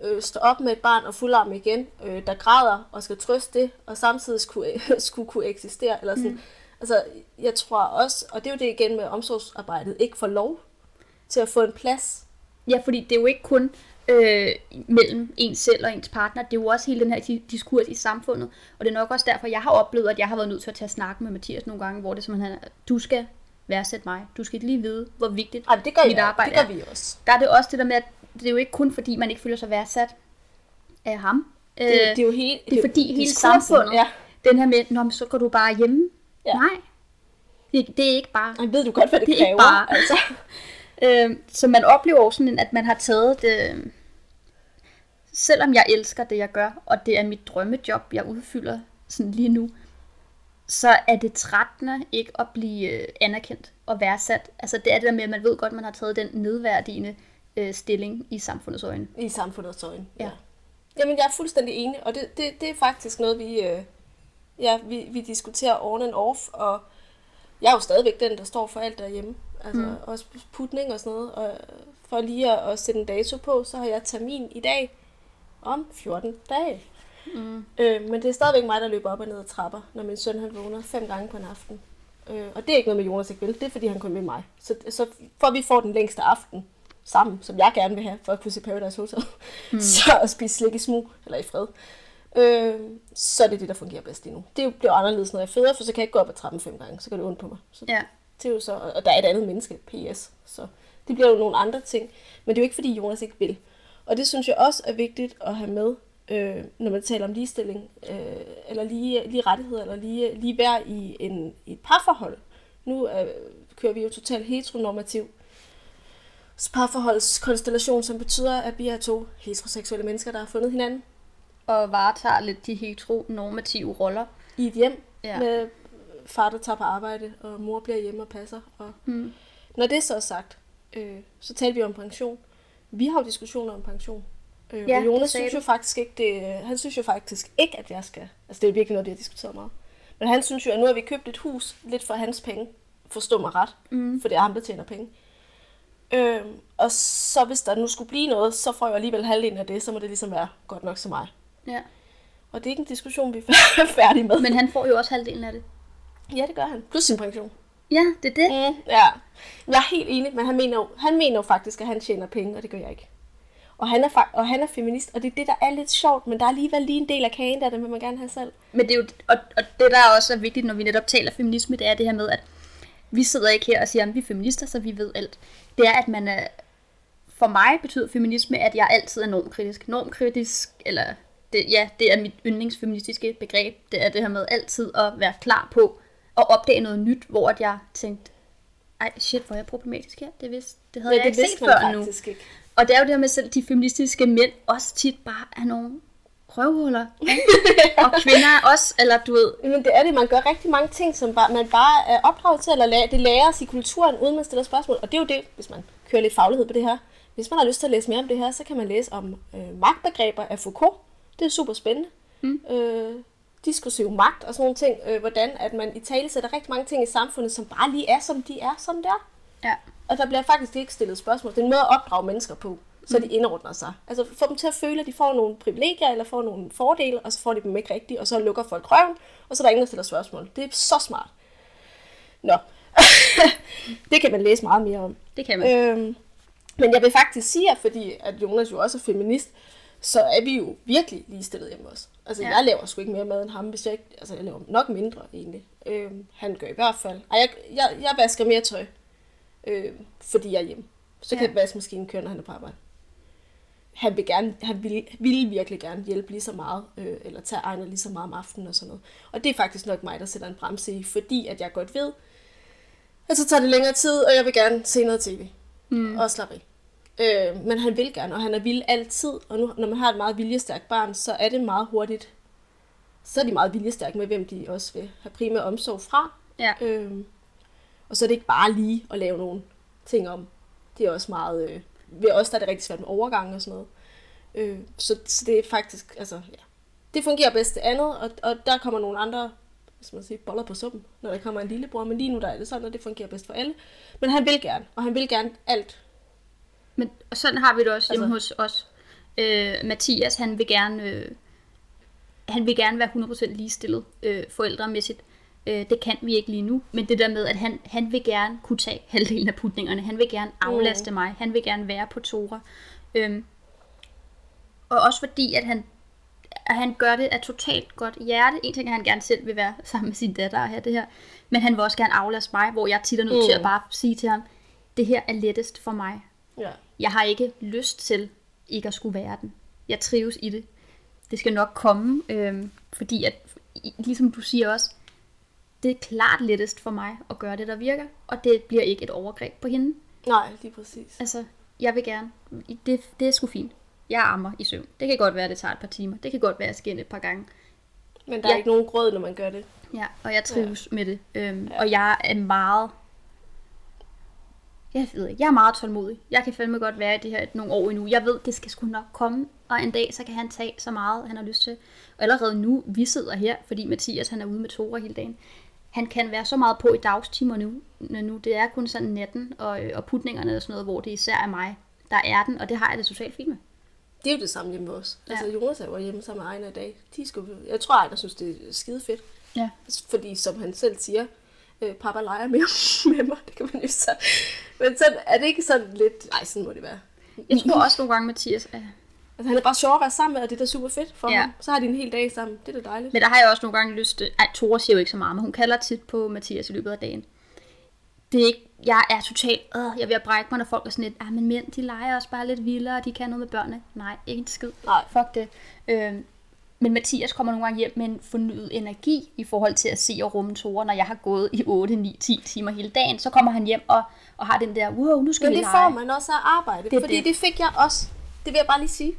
Øh, stå op med et barn og fuldarm igen, øh, der græder og skal trøste det, og samtidig skulle, skulle kunne eksistere. Eller sådan. Mm. Altså, jeg tror også, og det er jo det igen med omsorgsarbejdet, ikke får lov til at få en plads. Ja, fordi det er jo ikke kun øh, mellem ens selv og ens partner, det er jo også hele den her di- diskurs i samfundet. Og det er nok også derfor, jeg har oplevet, at jeg har været nødt til at tage snakke med Mathias nogle gange, hvor det er, du skal værdsætte mig. Du skal lige vide, hvor vigtigt Ej, det gør, mit jeg, arbejde det gør er. vi også. Der er det også det der med, at det er jo ikke kun fordi, man ikke føler sig værdsat af ham. Det, Øh, det er jo hele, det er fordi hele diskursen, samfundet, Ja. den her med, Nå, så går du bare hjemme. Ja. Nej, det, det er ikke bare. Ej, ved du godt, hvad det, Det er ikke kræver? bare- Altså. Øh, så man oplever også sådan, at man har taget det, selvom jeg elsker det, jeg gør, og det er mit drømmejob, jeg udfylder sådan lige nu, så er det trættende ikke at blive øh, anerkendt og værdsat. Altså det er det der med, at man ved godt, at man har taget den nedværdigende øh, stilling i samfundets øjne. I samfundets øjne. Ja. Jamen, jeg er fuldstændig enig, og det, det, det er faktisk noget, vi, øh, ja, vi, vi diskuterer on and off, og jeg er jo stadigvæk den, der står for alt derhjemme. Altså mm. også putning og sådan noget. Og for lige at, at sætte en dato på, så har jeg termin i dag om 14 dage. Mm. Øh, men det er stadigvæk mig, der løber op og ned ad trapper, når min søn han vågner fem gange på en aften. Øh, og det er ikke noget med Jonas ikke vil, det er fordi han kun med mig. Så, så for at vi får den længste aften sammen, som jeg gerne vil have, for at kunne se Paradise Hotel, mm. så at spise slik i smug, eller i fred, øh, så er det det, der fungerer bedst lige nu. Det bliver anderledes, når jeg føder, for så kan jeg ikke gå op ad trappen fem gange, så kan det ondt på mig. Så Ja. det er jo så, og der er et andet menneske, PS, så det bliver jo nogle andre ting. Men det er jo ikke, fordi Jonas ikke vil. Og det synes jeg også er vigtigt at have med, øh, når man taler om ligestilling, øh, eller lige, lige rettigheder, eller lige, lige værd i, en, i et parforhold. Nu øh, kører vi jo totalt heteronormativ parforholdskonstellation, som betyder, at vi er to heteroseksuelle mennesker, der har fundet hinanden Og varetager lidt de heteronormative roller. i et hjem Ja. med far, der tager på arbejde, og mor bliver hjemme og passer. Og Mm. Når det så er sagt, øh, så taler vi om pension. Vi har jo diskussioner om pension. Øh, Ja, og Jonas synes jo faktisk ikke, det, han synes jo faktisk ikke, at jeg skal. Altså det er virkelig noget, vi har diskuteret meget. Men han synes jo, at nu har vi købt et hus lidt for hans penge. Forstå mig ret. Mm. For det er ham, der tjener penge. Øh, og så hvis der nu skulle blive noget, så får jeg alligevel halvdelen af det, så må det ligesom være godt nok som mig. Ja. Og det er ikke en diskussion, vi er færdige med. Men han får jo også halvdelen af det. Ja, det gør han. Plus sin pension. Ja, det er det. Mm, ja. Jeg er helt enig, men han mener, jo, han mener jo faktisk, at han tjener penge, og det gør jeg ikke. Og han, er, og han er feminist, og det er det, der er lidt sjovt, men der er alligevel lige en del af kagen, der den vil man gerne have selv. Men det er jo, og, og det der også er vigtigt, når vi netop taler feminisme, det er det her med, at vi sidder ikke her og siger, at vi er feminister, så vi ved alt. Det er, at man er, for mig betyder feminisme, at jeg altid er normkritisk. Normkritisk, eller det, ja, det er mit yndlingsfeministiske begreb. Det er det her med altid at være klar på at opdage noget nyt, hvor at jeg tænkte, ej shit, hvor er jeg problematisk her. Det, vidste, det havde Men jeg det ikke set før nu. ikke. Og det er jo det her med selv de feministiske mænd også tit bare er nogle røvhuller. og kvinder er også, eller du ved, Men det er det, man gør rigtig mange ting, som bare, man bare er opdraget til, eller lærer, det læres i kulturen, uden man stiller spørgsmål. Og det er jo det, hvis man kører lidt faglighed på det her. Hvis man har lyst til at læse mere om det her, så kan man læse om øh, magtbegreber af Foucault. Det er super spændende. Mm. Øh, diskursiv magt og sådan nogle ting. Øh, hvordan at man i tale sætter rigtig mange ting i samfundet, som bare lige er, som de er, som det er. ja, Og der bliver faktisk ikke stillet spørgsmål. Det er en måde at opdrage mennesker på, så de indordner sig. Altså få dem til at føle, at de får nogle privilegier, eller får nogle fordele, og så får de dem ikke rigtigt, og så lukker folk røven, og så er der ingen, der stiller spørgsmål. Det er så smart. Nå. det kan man læse meget mere om. det kan man. Øhm, men jeg vil faktisk sige, at fordi at Jonas jo også er feminist, så er vi jo virkelig ligestillet hjemme også. Altså, Ja. jeg laver sgu ikke mere mad end ham, hvis jeg ikke... Altså, jeg laver nok mindre, egentlig. Øhm, han gør i hvert fald. Ej, jeg, jeg, jeg vasker mere tøj, øh, fordi jeg er hjemme. Så kan Ja. ja. vaskemaskinen køre, når han er på arbejde. Han vil, gerne, han vil, vil virkelig gerne hjælpe lige så meget, øh, eller tage Ejner lige så meget om aftenen og sådan noget. Og det er faktisk nok mig, der sætter en bremse i, fordi at jeg godt ved, at så tager det længere tid, og jeg vil gerne se noget tv Mm. og slappe af. Øh, men han vil gerne, og han er vild altid. Og nu, når man har et meget viljestærkt barn, så er det meget hurtigt. Så er de meget viljestærke med, hvem de også vil have primær omsorg fra. Ja. Øh, og så er det ikke bare lige at lave nogle ting om. Det er også meget... Øh, ved os der er det rigtig svært med overgang og sådan noget. Øh, så, så det er faktisk... Altså, ja. Det fungerer bedst det andet, og, og der kommer nogle andre hvis man siger, boller på suppen, når der kommer en lillebror. Men lige nu der er det sådan, at det fungerer bedst for alle. Men han vil gerne, og han vil gerne alt Men og sådan har vi det også hjemme Altså- hos os. Øh, Mathias, han vil gerne, øh, han vil gerne være 100% ligestillet øh, forældremæssigt. Øh, det kan vi ikke lige nu, men det der med, at han, han vil gerne kunne tage halvdelen af putningerne, han vil gerne aflaste mm. mig, han vil gerne være på Tora. Øhm, og også fordi, at han, at han gør det af totalt godt hjerte. En ting er, at han gerne selv vil være sammen med sin datter og have det her, men han vil også gerne aflaste mig, hvor jeg tit er nødt mm. til at Mm. bare sige til ham, det her er lettest for mig. Ja. Jeg har ikke lyst til ikke at skulle være den. Jeg trives i det. Det skal nok komme, øhm, fordi at, ligesom du siger også, det er klart lettest for mig at gøre det, der virker, og det bliver ikke et overgreb på hende. Nej, lige præcis. Altså, jeg vil gerne. Det, det er sgu fint. Jeg ammer i søvn. Det kan godt være, at det tager et par timer. Det kan godt være, at jeg skal et par gange. Men der er Ja. ikke nogen grød, når man gør det. Ja, og jeg trives ja. med det. Øhm. Ja. Og jeg er meget... Jeg ved ikke, jeg er meget tålmodig. Jeg kan fandme godt være i det her nogle år endnu. Jeg ved, det skal sgu nok komme og en dag så kan han tage så meget, han har lyst til. Og allerede nu, vi sidder her, fordi Mathias han er ude med Tora hele dagen. Han kan være så meget på i dagstimer nu. nu. Det er kun sådan natten og, og putningerne og sådan noget, hvor det især er mig, der er den, og det har jeg det totalt fint med. Det er jo det samme hjemme med os. Ja. Altså, Jonas er jo hjemme sammen med Ejner i dag. De skulle, jeg tror, Ejner synes, det er skide fedt. Ja. Fordi, som han selv siger, øh, pappa leger mere med mig. Det kan man jo så. Men sådan, er det ikke sådan lidt... Nej, sådan må det være. Jeg tror også nogle gange, Mathias er... Altså, han er bare sjov at være sammen med, og det er da super fedt for Ja. ham. Så har de en hel dag sammen. Det er da dejligt. Men der har jeg også nogle gange lyst til... Ej, Tora siger jo ikke så meget, men hun kalder tit på Mathias i løbet af dagen. Det er ikke... Jeg er totalt... Øh, jeg er ved at brække mig, når folk er sådan lidt... Ah, men mænd, de leger også bare lidt vildere, og de kan noget med børnene. Nej, ikke en skid. Nej. Fuck det. Øhm, men Mathias kommer nogle gange hjem med en fornyet energi i forhold til at se og rumme Tora, når jeg har gået i 8, 9, 10 timer hele dagen. Så kommer han hjem og, og har den der, wow, nu skal Men vi det lege. får man også af arbejde. Det Det fordi det. det. det fik jeg også. Det vil jeg bare lige sige.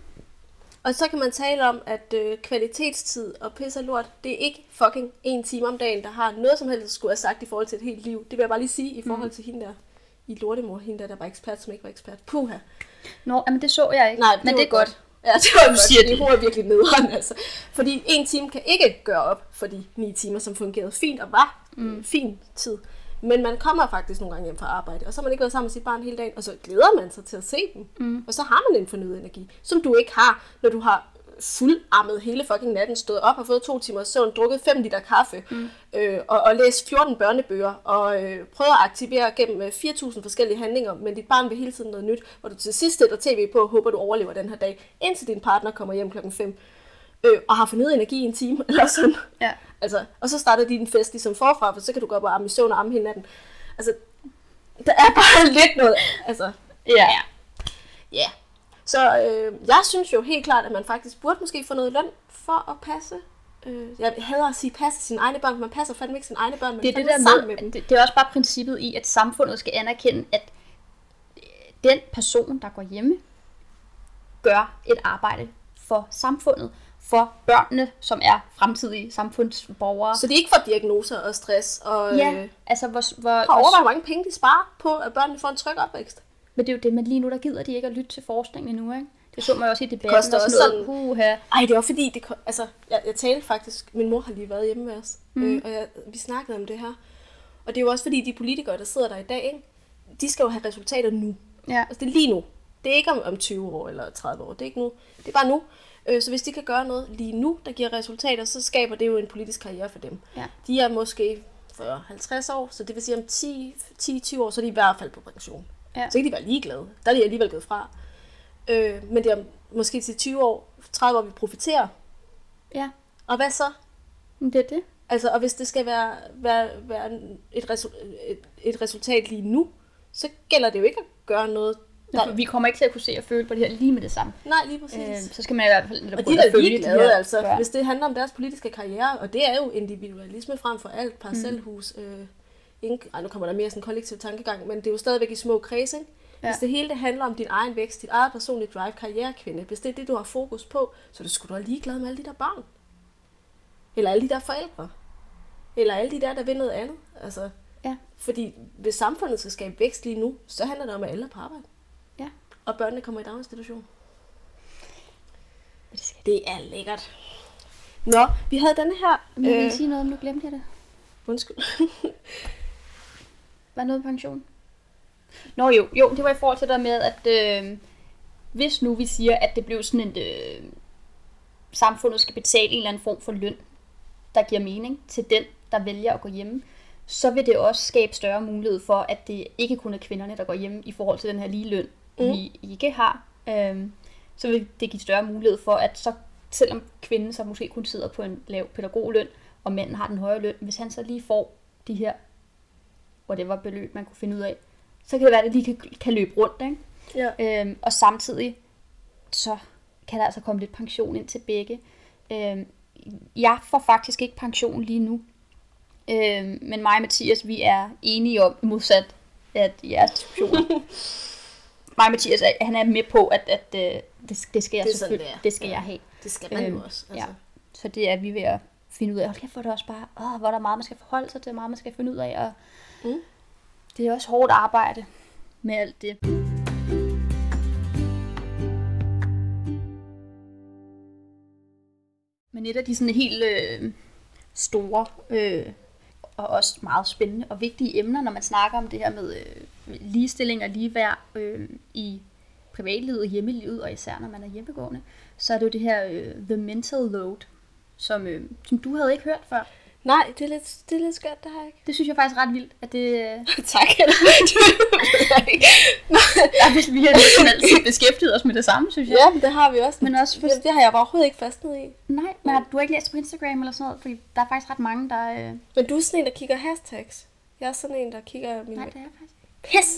Og så kan man tale om, at øh, kvalitetstid og pis og lort, det er ikke fucking en time om dagen, der har noget som helst at skulle have sagt i forhold til et helt liv. Det vil jeg bare lige sige i forhold til hende der i lortemor, hende der, der var ekspert, som ikke var ekspert. Puha. Nå, men det så jeg ikke. Nej, men det er var godt. Ja, det var godt, siger det. er virkelig nederen, altså. Fordi en time kan ikke gøre op for de ni timer, som fungerede fint og var mm. fin tid. Men man kommer faktisk nogle gange hjem fra arbejde, og så har man ikke været sammen med sit barn hele dagen, og så glæder man sig til at se dem. Mm. Og så har man en fornyet energi, som du ikke har, når du har fuldarmet hele fucking natten, stået op og fået to timer søvn, drukket 5 liter kaffe, mm. øh, og, og læst 14 børnebøger, og øh, prøvet at aktivere gennem øh, 4.000 forskellige handlinger, men dit barn vil hele tiden noget nyt, hvor du til sidst sætter tv på og håber, du overlever den her dag, indtil din partner kommer hjem klokken 5, øh, og har fornyet energi i en time, eller sådan. Ja. Altså, og så starter din fest ligesom forfra, for så kan du gå op og arme i søvn og arme hele natten. Altså, der er bare lidt noget, altså, Ja. Ja. Så øh, jeg synes jo helt klart, at man faktisk burde måske få noget løn for at passe. Øh, jeg hader at sige passe sine egne børn, for man passer fandme ikke sine egne børn, men Det er det der sammen med, med dem. det, det er også bare princippet i, at samfundet skal anerkende, at øh, den person, der går hjemme, gør et arbejde for samfundet, for børnene, som er fremtidige samfundsborgere. Så de ikke får diagnoser og stress, og ja, øh, altså hvor, hvor, har overvejet, hvor mange penge de sparer på, at børnene får en tryg opvækst. Men det er jo det, men lige nu der gider de ikke at lytte til forskningen endnu, ikke? Det så man jo også i debatten. koster og også sådan noget, Puha. Ej, det er også fordi, det, altså, jeg, jeg talte faktisk, min mor har lige været hjemme med os, mm. øh, og jeg, vi snakkede om det her. Og det er jo også fordi, de politikere, der sidder der i dag, ikke, de skal jo have resultater nu. Ja. Altså, det er lige nu. Det er ikke om, om 20 år eller 30 år. Det er ikke nu. Det er bare nu. Øh, så hvis de kan gøre noget lige nu, der giver resultater, så skaber det jo en politisk karriere for dem. Ja. De er måske 40-50 år, så det vil sige om 10-20 år, så er de i hvert fald på pension. Ja. Så kan de være ligeglade. Der er de alligevel gået fra. Øh, men det er måske til 20 år, 30 år, vi profiterer. Ja, Og hvad så? det er det. Altså, og hvis det skal være, være, være et, resu- et, et resultat lige nu, så gælder det jo ikke at gøre noget. Der... Der... Vi kommer ikke til at kunne se og føle på det her lige med det samme. Nej, lige præcis. Øh, så skal man i hvert fald Og de er følge ligeglade, her altså, hvis det handler om deres politiske karriere, og det er jo individualisme frem for alt, parcelhus, mm. øh, ingen, ej, nu kommer der mere sådan en kollektiv tankegang, men det er jo stadigvæk i små kredse, ikke? Ja. Hvis det hele det handler om din egen vækst, dit eget personlige drive, karrierekvinde, hvis det er det, du har fokus på, så er du sgu da ligeglad med alle de der børn. Eller alle de der forældre. Eller alle de der, der vil noget andet. Altså, Ja. fordi hvis samfundet skal skabe vækst lige nu, så handler det om, at alle er på arbejde. Ja. Og børnene kommer i daginstitution. Det skal- Det er lækkert. Nå, vi havde denne her... Men jeg vil sige noget, om nu glemte jeg det. undskyld. Var noget pension? Nå jo, jo, det var i forhold til der med, at øh, hvis nu vi siger, at det blev sådan en, øh, samfundet skal betale en eller anden form for løn, der giver mening til den, der vælger at gå hjemme, så vil det også skabe større mulighed for, at det ikke kun er kvinderne, der går hjemme i forhold til den her lige løn, mm. vi ikke har. Øhm, så vil det give større mulighed for, at så selvom kvinden så måske kun sidder på en lav pædagogløn, og manden har den højere løn, hvis han så lige får de her whatever beløb, man kunne finde ud af, så kan det være, at det lige kan, kan løbe rundt. Ikke? Ja. Øhm, og samtidig, så kan der altså komme lidt pension ind til begge. Øhm, jeg får faktisk ikke pension lige nu. Øhm, men mig og Mathias, vi er enige om, modsat at jeres diskussioner. mig og Mathias, er- han er med på, at, at øh, det, det skal jeg Det er selvfølgelig, det er. det skal Ja. jeg have. Det skal man jo Øhm, også. Ja. Altså. Så det er vi ved at finde ud af. Hold kæft, hvor er det også bare, åh, hvor er der meget, man skal forholde sig til, meget man skal finde ud af. Og Mm. Det er også hårdt arbejde med alt det. Men et af de sådan helt øh, store øh, og også meget spændende og vigtige emner, når man snakker om det her med øh, ligestilling og ligeværd øh, i privatlivet hjemmelivet, og især når man er hjemmegående, så er det jo det her øh, The Mental Load, som, øh, som du havde ikke hørt før. Nej, det er lidt, det er lidt skørt, det har jeg ikke. Det synes jeg faktisk er ret vildt, at det... Tak, eller der, hvis vi har næsten altid beskæftiget os med det samme, synes jeg. Ja, men det har vi også. Men også for, Det, det har jeg bare overhovedet ikke fastnet i. nej, men har, du har ikke læst på Instagram eller sådan noget? Fordi der er faktisk ret mange, der... Øh, Men du er sådan en, der kigger hashtags. Jeg er sådan en, der kigger mine... nej, det er jeg faktisk ikke. Pis!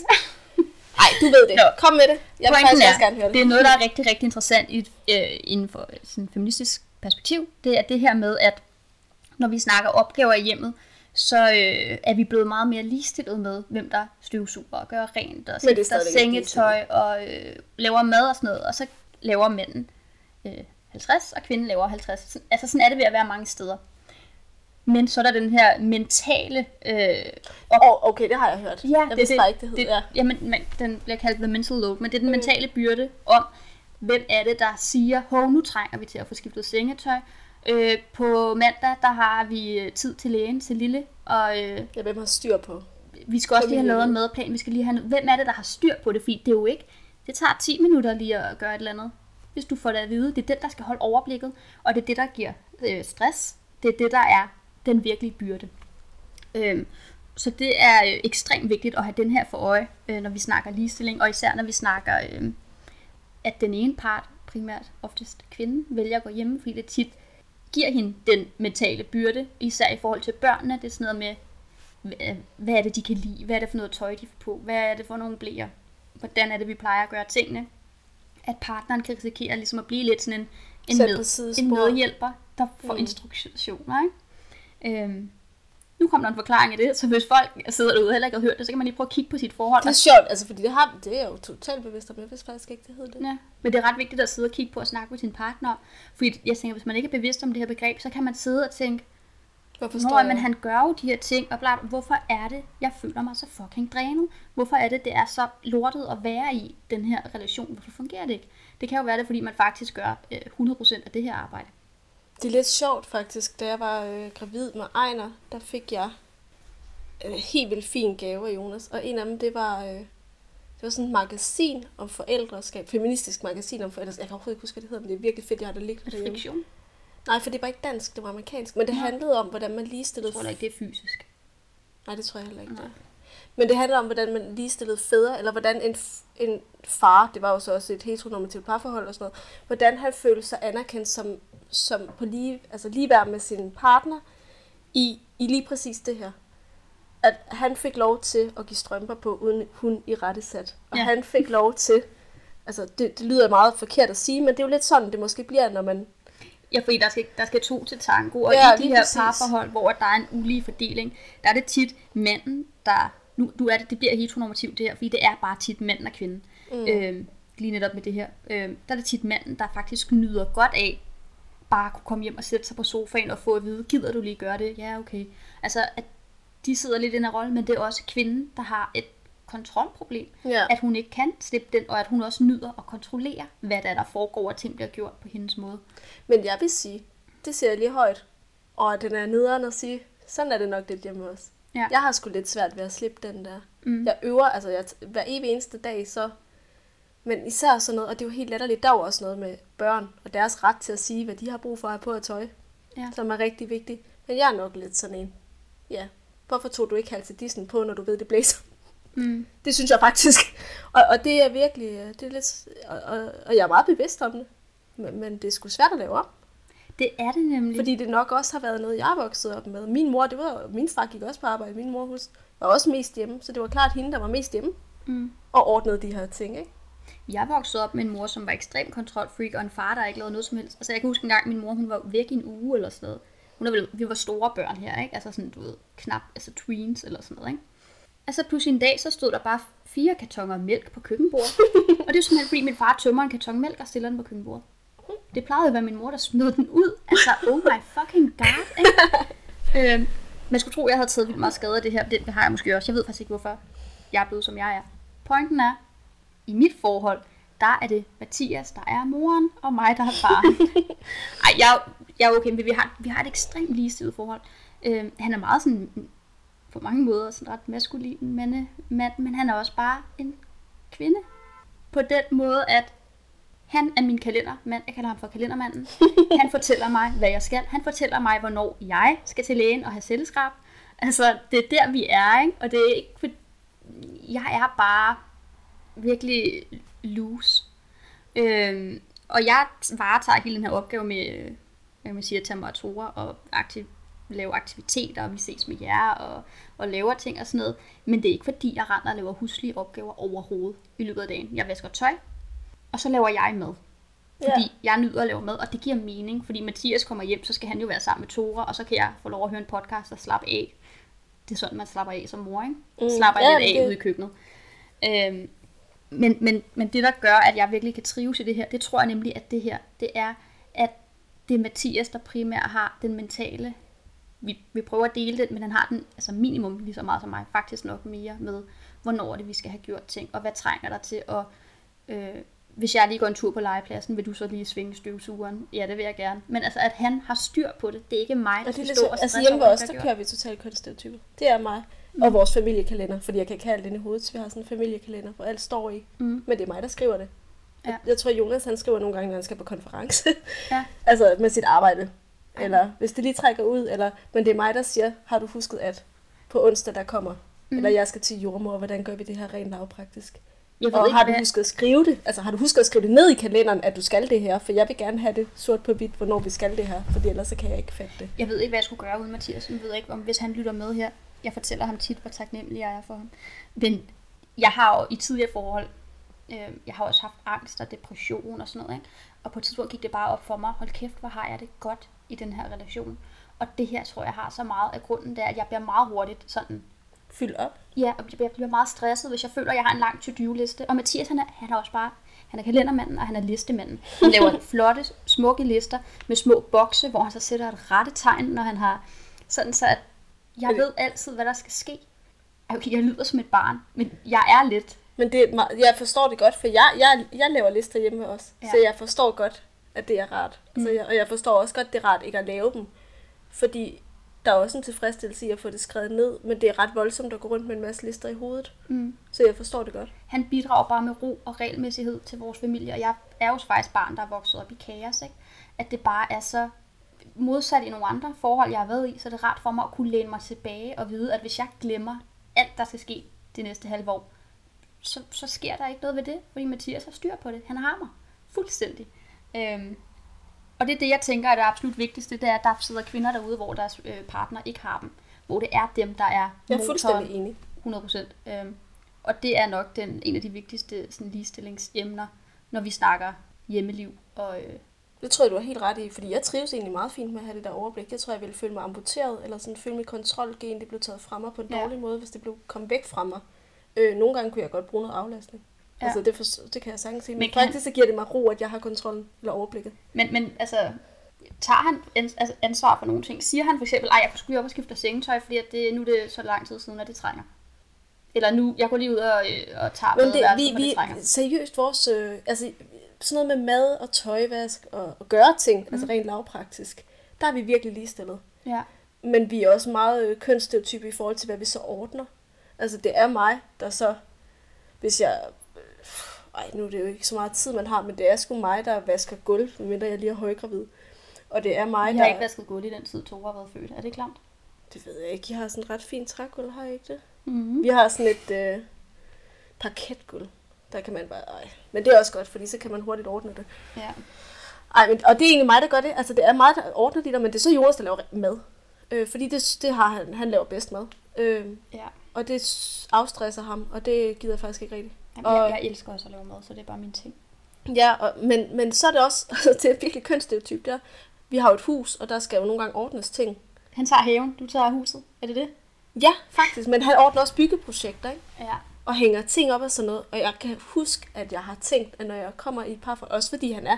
Nej, du ved det. Nå. Kom med det. Jeg vil faktisk er, også gerne høre det. det er noget, der er rigtig, rigtig interessant i, øh, inden for sådan feministisk perspektiv. Det er det her med, at når vi snakker opgaver i hjemmet, så øh, er vi blevet meget mere ligestillet med, hvem der støvsuger og gør rent, og det er ikke sengetøj og øh, laver mad og sådan noget. Og så laver mænden øh, 50, og kvinden laver 50. Sådan- Altså sådan er det ved at være mange steder. Men så er der den her mentale øh, op- oh, okay, det har jeg hørt. Ja, jeg vidste bare ikke, det hed. det, ja. Jamen, men, den bliver kaldt the mental load, men det er den Mm. mentale byrde om, hvem er det, der siger, hov, nu trænger vi til at få skiftet sengetøj. Øh, på mandag, der har vi øh, tid til lægen til Lille, og øh, Jeg vil have styr på. vi skal også lige have lavet en madplan. Vi skal lige have, hvem er det, der har styr på det? Fordi det er jo ikke, det tager 10 minutter lige at gøre et eller andet. Hvis du får det at vide, det er den, der skal holde overblikket, og det er det, der giver øh, stress. Det er det, der er den virkelige byrde. Øhm, så det er øh, ekstremt vigtigt at have den her for øje, øh, når vi snakker ligestilling, og især når vi snakker, øh, at den ene part, primært oftest kvinden, vælger at gå hjemme, fordi det tit giver hende den mentale byrde, især i forhold til børnene. Det er sådan noget med, hvad- er det, de kan lide? Hvad er det for noget tøj, de får på? Hvad er det for nogle blæer? Hvordan er det, vi plejer at gøre tingene? At partneren kan risikere ligesom at blive lidt sådan en, en, med, en medhjælper, der får mm. instruktioner. Ikke? Øhm, nu kommer der en forklaring af det, så hvis folk sidder derude og heller ikke har hørt det, så kan man lige prøve at kigge på sit forhold. Det er sjovt, altså fordi det, har, det er jo totalt bevidst om. Jeg vidste faktisk ikke, det hed det. Ja, men det er ret vigtigt at sidde og kigge på og snakke med sin partner. Fordi jeg tænker, hvis man ikke er bevidst om det her begreb, så kan man sidde og tænke, Hvorfor står jeg? men han gør jo de her ting, og bla, bla. hvorfor er det, jeg føler mig så fucking drænet? Hvorfor er det, det er så lortet at være i den her relation? Hvorfor fungerer det ikke? Det kan jo være det, fordi man faktisk gør øh, 100% af det her arbejde. Det er lidt sjovt faktisk. Da jeg var øh, gravid med Ejner, der fik jeg en helt vildt fin gave af Jonas. Og en af dem, det var, øh, det var sådan et magasin om forældreskab. Feministisk magasin om forældreskab. Jeg kan overhovedet ikke huske, hvad det hedder, men det er virkelig fedt, jeg har det liggende derhjemme. Friktion. Nej, for det var ikke dansk, det var amerikansk. Men det Nå. handlede om, hvordan man Jeg ligestillede... tror da ikke, det er fysisk. Nej, det tror jeg heller ikke. Nej. Det. Men det handler om, hvordan man ligestillede fædre, eller hvordan en, en far, det var jo så også et heteronormativt parforhold og sådan noget, hvordan han følte sig anerkendt som, som på lige, altså ligeværd med sin partner i, i lige præcis det her. At han fik lov til at give strømper på, uden hun i rette sat. Og Ja. han fik lov til, altså det, det lyder meget forkert at sige, men det er jo lidt sådan, det måske bliver, når man Ja, fordi der skal, der skal to til tango, og Ja, i de lige her præcis. parforhold, hvor der er en ulige fordeling, der er det tit manden, der... Nu, nu er det, det bliver heteronormativt det her, fordi det er bare tit manden og kvinden. Mm. Øhm, lige netop med det her. Øhm, der er det tit manden, der faktisk nyder godt af bare kunne komme hjem og sætte sig på sofaen og få at vide, gider du lige gøre det? Ja, okay. Altså, at de sidder lidt i den her rolle, men det er også kvinden, der har et kontrolproblem. Ja. At hun ikke kan slippe den, og at hun også nyder at kontrollere, hvad der, er, der foregår, og ting bliver gjort på hendes måde. Men jeg vil sige, det siger jeg lige højt, og den er nederen at sige, sådan er det nok lidt hjemme også. Ja. Jeg har sgu lidt svært ved at slippe den der. Mm. Jeg øver, altså jeg, hver evig eneste dag, så... Men især sådan noget, og det er jo helt latterligt, der er jo også noget med børn, og deres ret til at sige, hvad de har brug for at have på at tøj, Ja. som er rigtig vigtigt. Men jeg er nok lidt sådan en, ja, hvorfor tog du ikke halvt Disney på, når du ved, det blæser? Mm. Det synes jeg faktisk. Og, og det er virkelig, øh, det er lidt, og, og, og jeg er meget bevidst om det. Men, men det er sgu svært at lave om. Det er det nemlig. Fordi det nok også har været noget, jeg er vokset op med. Min mor, det var, min far gik også på arbejde. Min mor hus var også mest hjemme. Så det var klart hende, der var mest hjemme Mm. og ordnede de her ting. Ikke? Jeg voksede op med en mor, som var ekstrem kontrolfreak, og en far, der ikke lavede noget som helst. Altså, jeg kan huske en gang, min mor, hun var væk i en uge eller sådan noget. Hun er vel, vi var store børn her, ikke? Altså sådan, du ved, knap, altså tweens eller sådan noget, ikke? Altså pludselig en dag, så stod der bare fire kartonger mælk på køkkenbordet. og det er simpelthen, fordi min far tømmer en karton mælk og stiller den på køkkenbordet. Det plejede at være min mor, der smed den ud. Altså, oh my fucking god, ikke? øhm, man skulle tro, jeg havde taget vildt meget skade af det her. Det har jeg måske også. Jeg ved faktisk ikke, hvorfor jeg er blevet, som jeg er. Pointen er, i mit forhold, der er det Mathias, der er moren, og mig, der er faren. Ej, jeg, jeg er okay, men vi har, vi har et ekstremt ligestillet forhold. Øh, han er meget sådan, på mange måder, sådan ret maskulin mande, mand, men han er også bare en kvinde. På den måde, at han er min kalendermand. Jeg kalder ham for kalendermanden. Han fortæller mig, hvad jeg skal. Han fortæller mig, hvornår jeg skal til lægen og have celleskrab. Altså, det er der, vi er, ikke? Og det er ikke, for jeg er bare virkelig loose. Øhm, og jeg varetager hele den her opgave med, hvad man siger, temperaturer og aktiv, lave aktiviteter, og vi ses med jer og, og laver ting og sådan noget. Men det er ikke fordi, jeg render og laver huslige opgaver overhovedet i løbet af dagen. Jeg vasker tøj, og så laver jeg mad. Fordi ja. jeg nyder at lave mad, og det giver mening. Fordi Mathias kommer hjem, så skal han jo være sammen med Tora, og så kan jeg få lov at høre en podcast og slappe af. Det er sådan, man slapper af som mor, ikke? Mm. Slapper ja, lidt af det... ude i køkkenet. Øhm, men, men, men det, der gør, at jeg virkelig kan trives i det her, det tror jeg nemlig, at det her, det er, at det er Mathias, der primært har den mentale. Vi, vi prøver at dele den, men han har den altså minimum lige så meget som mig. Faktisk nok mere med, hvornår det, vi skal have gjort ting, og hvad trænger der til at... Øh, hvis jeg lige går en tur på legepladsen, vil du så lige svinge støvsugeren? Ja, det vil jeg gerne. Men altså, at han har styr på det, det er ikke mig, der skal stå og Altså hjemme hos os, der kører vi totalt kønsstereotyper. Det er mig. Mm. Og vores familiekalender, fordi jeg kan ikke have alt ind i hovedet, så vi har sådan en familiekalender, hvor alt står i. Mm. Men det er mig, der skriver det. Ja. Jeg, tror, Jonas han skriver nogle gange, når han skal på konference. Ja. altså med sit arbejde. Eller hvis det lige trækker ud. Eller, men det er mig, der siger, har du husket at på onsdag der kommer. Mm. Eller jeg skal til jordmor, hvordan gør vi det her rent lavpraktisk? Jeg ved og ikke, har du husket at skrive det? Altså har du husket at skrive det ned i kalenderen, at du skal det her? For jeg vil gerne have det sort på hvidt, hvornår vi skal det her, fordi ellers så kan jeg ikke fatte det. Jeg ved ikke, hvad jeg skulle gøre uden Mathias. Jeg ved ikke, om hvis han lytter med her. Jeg fortæller ham tit, hvor taknemmelig jeg er for ham. Men jeg har jo i tidligere forhold, øh, jeg har også haft angst og depression og sådan noget. Ikke? Og på et tidspunkt gik det bare op for mig, hold kæft, hvor har jeg det godt i den her relation. Og det her tror jeg har så meget af grunden, der at jeg bliver meget hurtigt sådan fyldt op. Ja, og jeg bliver meget stresset, hvis jeg føler, at jeg har en lang to-do-liste. Og Mathias, han er, han er også bare, han er kalendermanden, og han er listemanden. Han laver flotte, smukke lister med små bokse, hvor han så sætter et rette tegn, når han har sådan så, at jeg ved altid, hvad der skal ske. Okay, jeg lyder som et barn, men jeg er lidt. Men det, jeg forstår det godt, for jeg, jeg, jeg laver lister hjemme også. Ja. Så jeg forstår godt, at det er rart. Mm. Så jeg, og jeg forstår også godt, det er rart ikke at lave dem. Fordi der er også en tilfredsstillelse i at få det skrevet ned, men det er ret voldsomt at gå rundt med en masse lister i hovedet. Mm. Så jeg forstår det godt. Han bidrager bare med ro og regelmæssighed til vores familie, og jeg er jo faktisk barn, der er vokset op i kaos, ikke? at det bare er så modsat i nogle andre forhold, jeg har været i, så det er rart for mig at kunne læne mig tilbage og vide, at hvis jeg glemmer alt, der skal ske det næste halve år, så, så sker der ikke noget ved det, fordi Mathias har styr på det. Han har mig fuldstændig. Øhm, og det er det, jeg tænker er det absolut vigtigste, det er, at der sidder kvinder derude, hvor deres øh, partner ikke har dem. Hvor det er dem, der er Jeg er fuldstændig enig. 100 procent. Øhm, og det er nok den, en af de vigtigste sådan, ligestillingsemner, når vi snakker hjemmeliv. Og, øh, det tror jeg, du har helt ret i, fordi jeg trives egentlig meget fint med at have det der overblik. Jeg tror, jeg ville føle mig amputeret, eller sådan føle mit kontrolgen, det blev taget fra mig på en ja. dårlig måde, hvis det blev kom væk fra mig. Øh, nogle gange kunne jeg godt bruge noget aflastning. Ja. Altså, det, for, det kan jeg sagtens sige. Men, men faktisk kan... så giver det mig ro, at jeg har kontrollen eller overblikket. Men, men altså, tager han altså ansvar for nogle ting? Siger han for eksempel, at jeg skulle op og skifte sengetøj, fordi at det, nu er det så lang tid siden, at det trænger? Eller nu, jeg går lige ud og, øh, og tager Men det, vi, vi, det trænger. Seriøst, vores, øh, altså, sådan noget med mad og tøjvask og, og gøre ting, mm. altså rent lavpraktisk, der er vi virkelig ligestillet. Ja. Men vi er også meget øh, kønsstereotype i forhold til, hvad vi så ordner. Altså, det er mig, der så, hvis jeg ej, nu er det jo ikke så meget tid, man har, men det er sgu mig, der vasker gulv, medmindre jeg lige er højgravid. Og det er mig, jeg der... har ikke vasket gulv i den tid, Tore har været født. Er det klamt? Det ved jeg ikke. Jeg har sådan et ret fint trægulv, har jeg ikke det? Mm-hmm. Vi har sådan et øh, parketgulv. Der kan man bare... Ej. Men det er også godt, fordi så kan man hurtigt ordne det. Ja. Ej, men, og det er egentlig mig, der gør det. Altså, det er mig, der ordner det der, men det er så Jonas, der laver mad. Øh, fordi det, det har han, han laver bedst mad. Øh, ja. Og det afstresser ham, og det gider jeg faktisk ikke rigtigt. Jamen, og, jeg, jeg elsker også at lave mad, så det er bare min ting. Ja, og, men, men så er det også, altså, det er virkelig kønsstereotyp der. Vi har jo et hus, og der skal jo nogle gange ordnes ting. Han tager haven, du tager huset. Er det det? Ja, faktisk. Men han ordner også byggeprojekter, ikke? Ja. Og hænger ting op og sådan noget. Og jeg kan huske, at jeg har tænkt, at når jeg kommer i par for... Også fordi han er...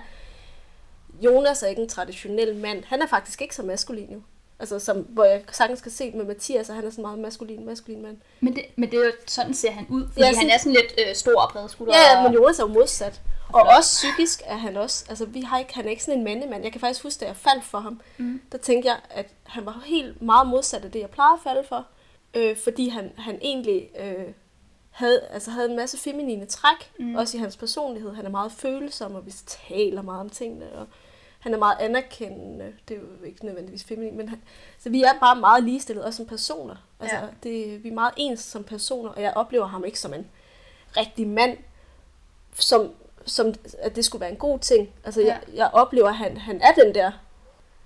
Jonas er ikke en traditionel mand. Han er faktisk ikke så maskulin jo. Altså, som, hvor jeg sagtens skal se med Mathias, og han er sådan meget maskulin, maskulin mand. Men det, men det er jo sådan ser han ud, fordi ja, han er sådan lidt øh, stor og bred skulder. Ja, men Jonas er jo modsat. Og flot. også psykisk er han også, altså vi har ikke, han er ikke sådan en mandemand. Jeg kan faktisk huske, da jeg faldt for ham, Mm. der tænkte jeg, at han var helt meget modsat af det, jeg plejede at falde for. Øh, fordi han, han egentlig øh, havde, altså havde en masse feminine træk, Mm. også i hans personlighed. Han er meget følsom, og vi taler meget om tingene, og han er meget anerkendende. Det er jo ikke nødvendigvis feminin, men han, så vi er bare meget ligestillet, også som personer. Altså, Ja. det, vi er meget ens som personer, og jeg oplever ham ikke som en rigtig mand, som, som at det skulle være en god ting. Altså, ja. jeg, jeg oplever, at han, han er den der.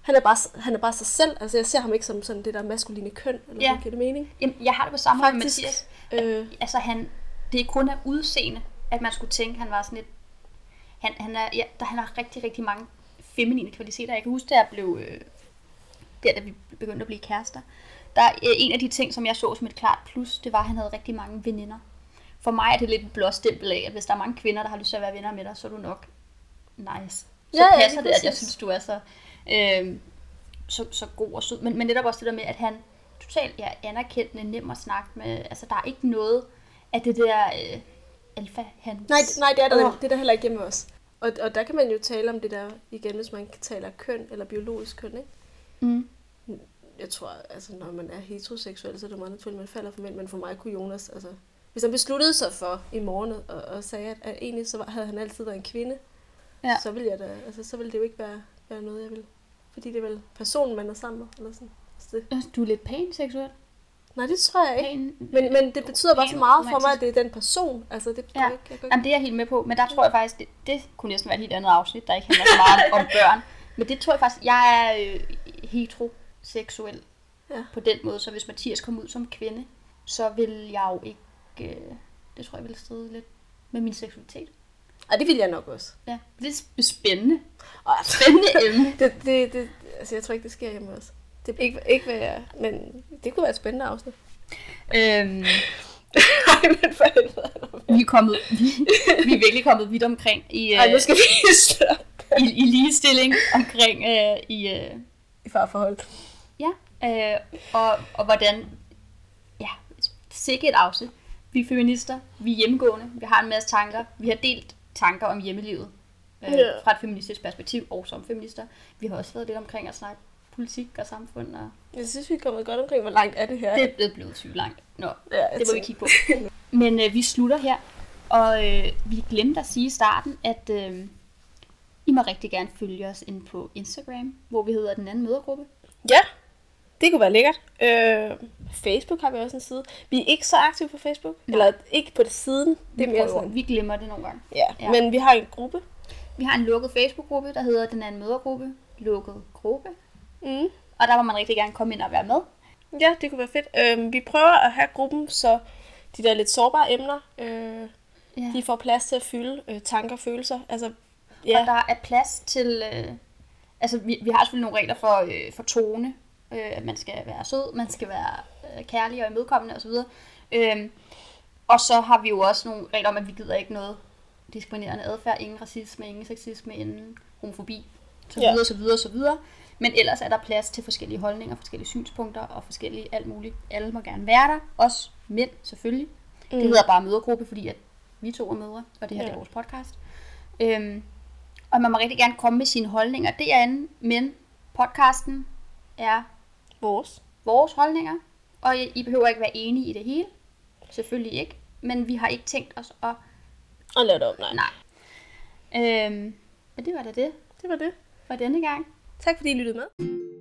Han er, bare, han er bare sig selv. Altså, jeg ser ham ikke som sådan det der maskuline køn, eller Ja. ja. giver det mening? Jamen, jeg har det på samme måde med. Mathias. Øh, Altså, han, det er kun af udseende, at man skulle tænke, han var sådan et... Han, han, er, ja, der, han har rigtig, rigtig mange feminine kvaliteter. Jeg kan huske, da jeg blev... Øh, der, da vi begyndte at blive kærester. Der er øh, en af de ting, som jeg så som et klart plus, det var, at han havde rigtig mange veninder. For mig er det lidt et blåstempel af, at hvis der er mange kvinder, der har lyst til at være venner med dig, så er du nok nice. Så Ja, ja, passer lige det, at jeg synes, du er så, øh, så, så god og sød. Men, men netop også det der med, at han totalt ja, anerkendende, nem at snakke med. Altså, der er ikke noget af det der øh, alfa hans. nej, nej, det er der, Åh. det er der heller ikke hjemme os. Og, og der kan man jo tale om det der, igen, hvis man taler køn eller biologisk køn, ikke? Mm. Jeg tror, altså når man er heteroseksuel, så er det meget naturligt, at man falder for mænd, men for mig kunne Jonas, altså... Hvis han besluttede sig for i morgen og, og sagde, at, at egentlig så var, havde han altid været en kvinde, ja. så ville jeg da, altså så ville det jo ikke være, være noget, jeg ville. Fordi det er vel personen, man er sammen med, eller sådan. Altså det, Altså, Du er lidt pæn seksuel. nej, det tror jeg ikke. Pæn, Men, men det betyder bare så meget for mig, at det er den person. Altså det, Ja. ja. ikke, jeg kan Jamen, det er jeg helt med på, men der tror jeg faktisk, det, det kunne næsten være et helt andet afsnit, der ikke handler så meget om, om børn. Men det tror jeg faktisk, jeg er øh, heteroseksuel Ja. på den måde, så hvis Mathias kom ud som kvinde, så vil jeg jo ikke, øh, det tror jeg vil stride lidt med min seksualitet. Ej, det vil jeg nok også. Ja, det er spændende. Og, Spændende emne. det, det, det, altså jeg tror ikke, det sker hjemme også. Det er ikke, ikke hvad jeg, men det kunne være et spændende afsnit. øhm, Nej, men for helvede. vi, er kommet, vi, vi er virkelig kommet vidt omkring i, Ej, nu øh, skal vi stoppe. i, i ligestilling omkring øh, i, øh, I farforhold. Ja, øh, og, og hvordan, ja, sikkert et afsnit. Vi er feminister, vi er hjemmegående, vi har en masse tanker, vi har delt tanker om hjemmelivet øh, Ja. fra et feministisk perspektiv, og som feminister. Vi har også været lidt omkring at snakke politik og samfund, og Jeg synes, vi er kommet godt omkring, hvor langt er det her. det er blevet blevet sygt langt. Nå, ja, det må vi kigge på. Men øh, vi slutter her, og øh, vi glemte at sige i starten, at øh, I må rigtig gerne følge os ind på Instagram, hvor vi hedder Den Anden Mødergruppe. Ja, det kunne være lækkert. Øh, Facebook har vi også en side. Vi er ikke så aktive på Facebook. Nej. Eller ikke på det siden. Det er mere sådan. vi glemmer det nogle gange. Ja. Ja. men vi har en gruppe. Vi har en lukket Facebook-gruppe, der hedder Den Anden Mødergruppe. Lukket gruppe. Mm. Og der må man rigtig gerne komme ind og være med. Ja, det kunne være fedt. Øh, vi prøver at have gruppen, så de der lidt sårbare emner, øh, Ja. de får plads til at fylde øh, tanker og følelser. Altså, ja, Og der er plads til... Øh, altså, vi, vi har selvfølgelig nogle regler for, øh, for tone. Øh, at man skal være sød, man skal være øh, kærlig og imødekommende osv. Øh, og så har vi jo også nogle regler om, at vi gider ikke noget diskriminerende adfærd, ingen racisme, ingen sexisme, ingen homofobi, så Ja. videre, så videre, så videre. Men ellers er der plads til forskellige holdninger, forskellige synspunkter og forskellige alt muligt. Alle må gerne være der, også mænd selvfølgelig. Mm. Det hedder bare mødergruppe, fordi at vi to er mødre, og det her ja. Ja. det er vores podcast. Øhm, og man må rigtig gerne komme med sine holdninger derinde, men podcasten er vores. vores holdninger, og I, behøver ikke være enige i det hele. Selvfølgelig ikke. Men vi har ikke tænkt os at... Og lave det om, nej. Nej. Øhm, men det var da det Det var det. for denne gang. Tak fordi I lyttede med.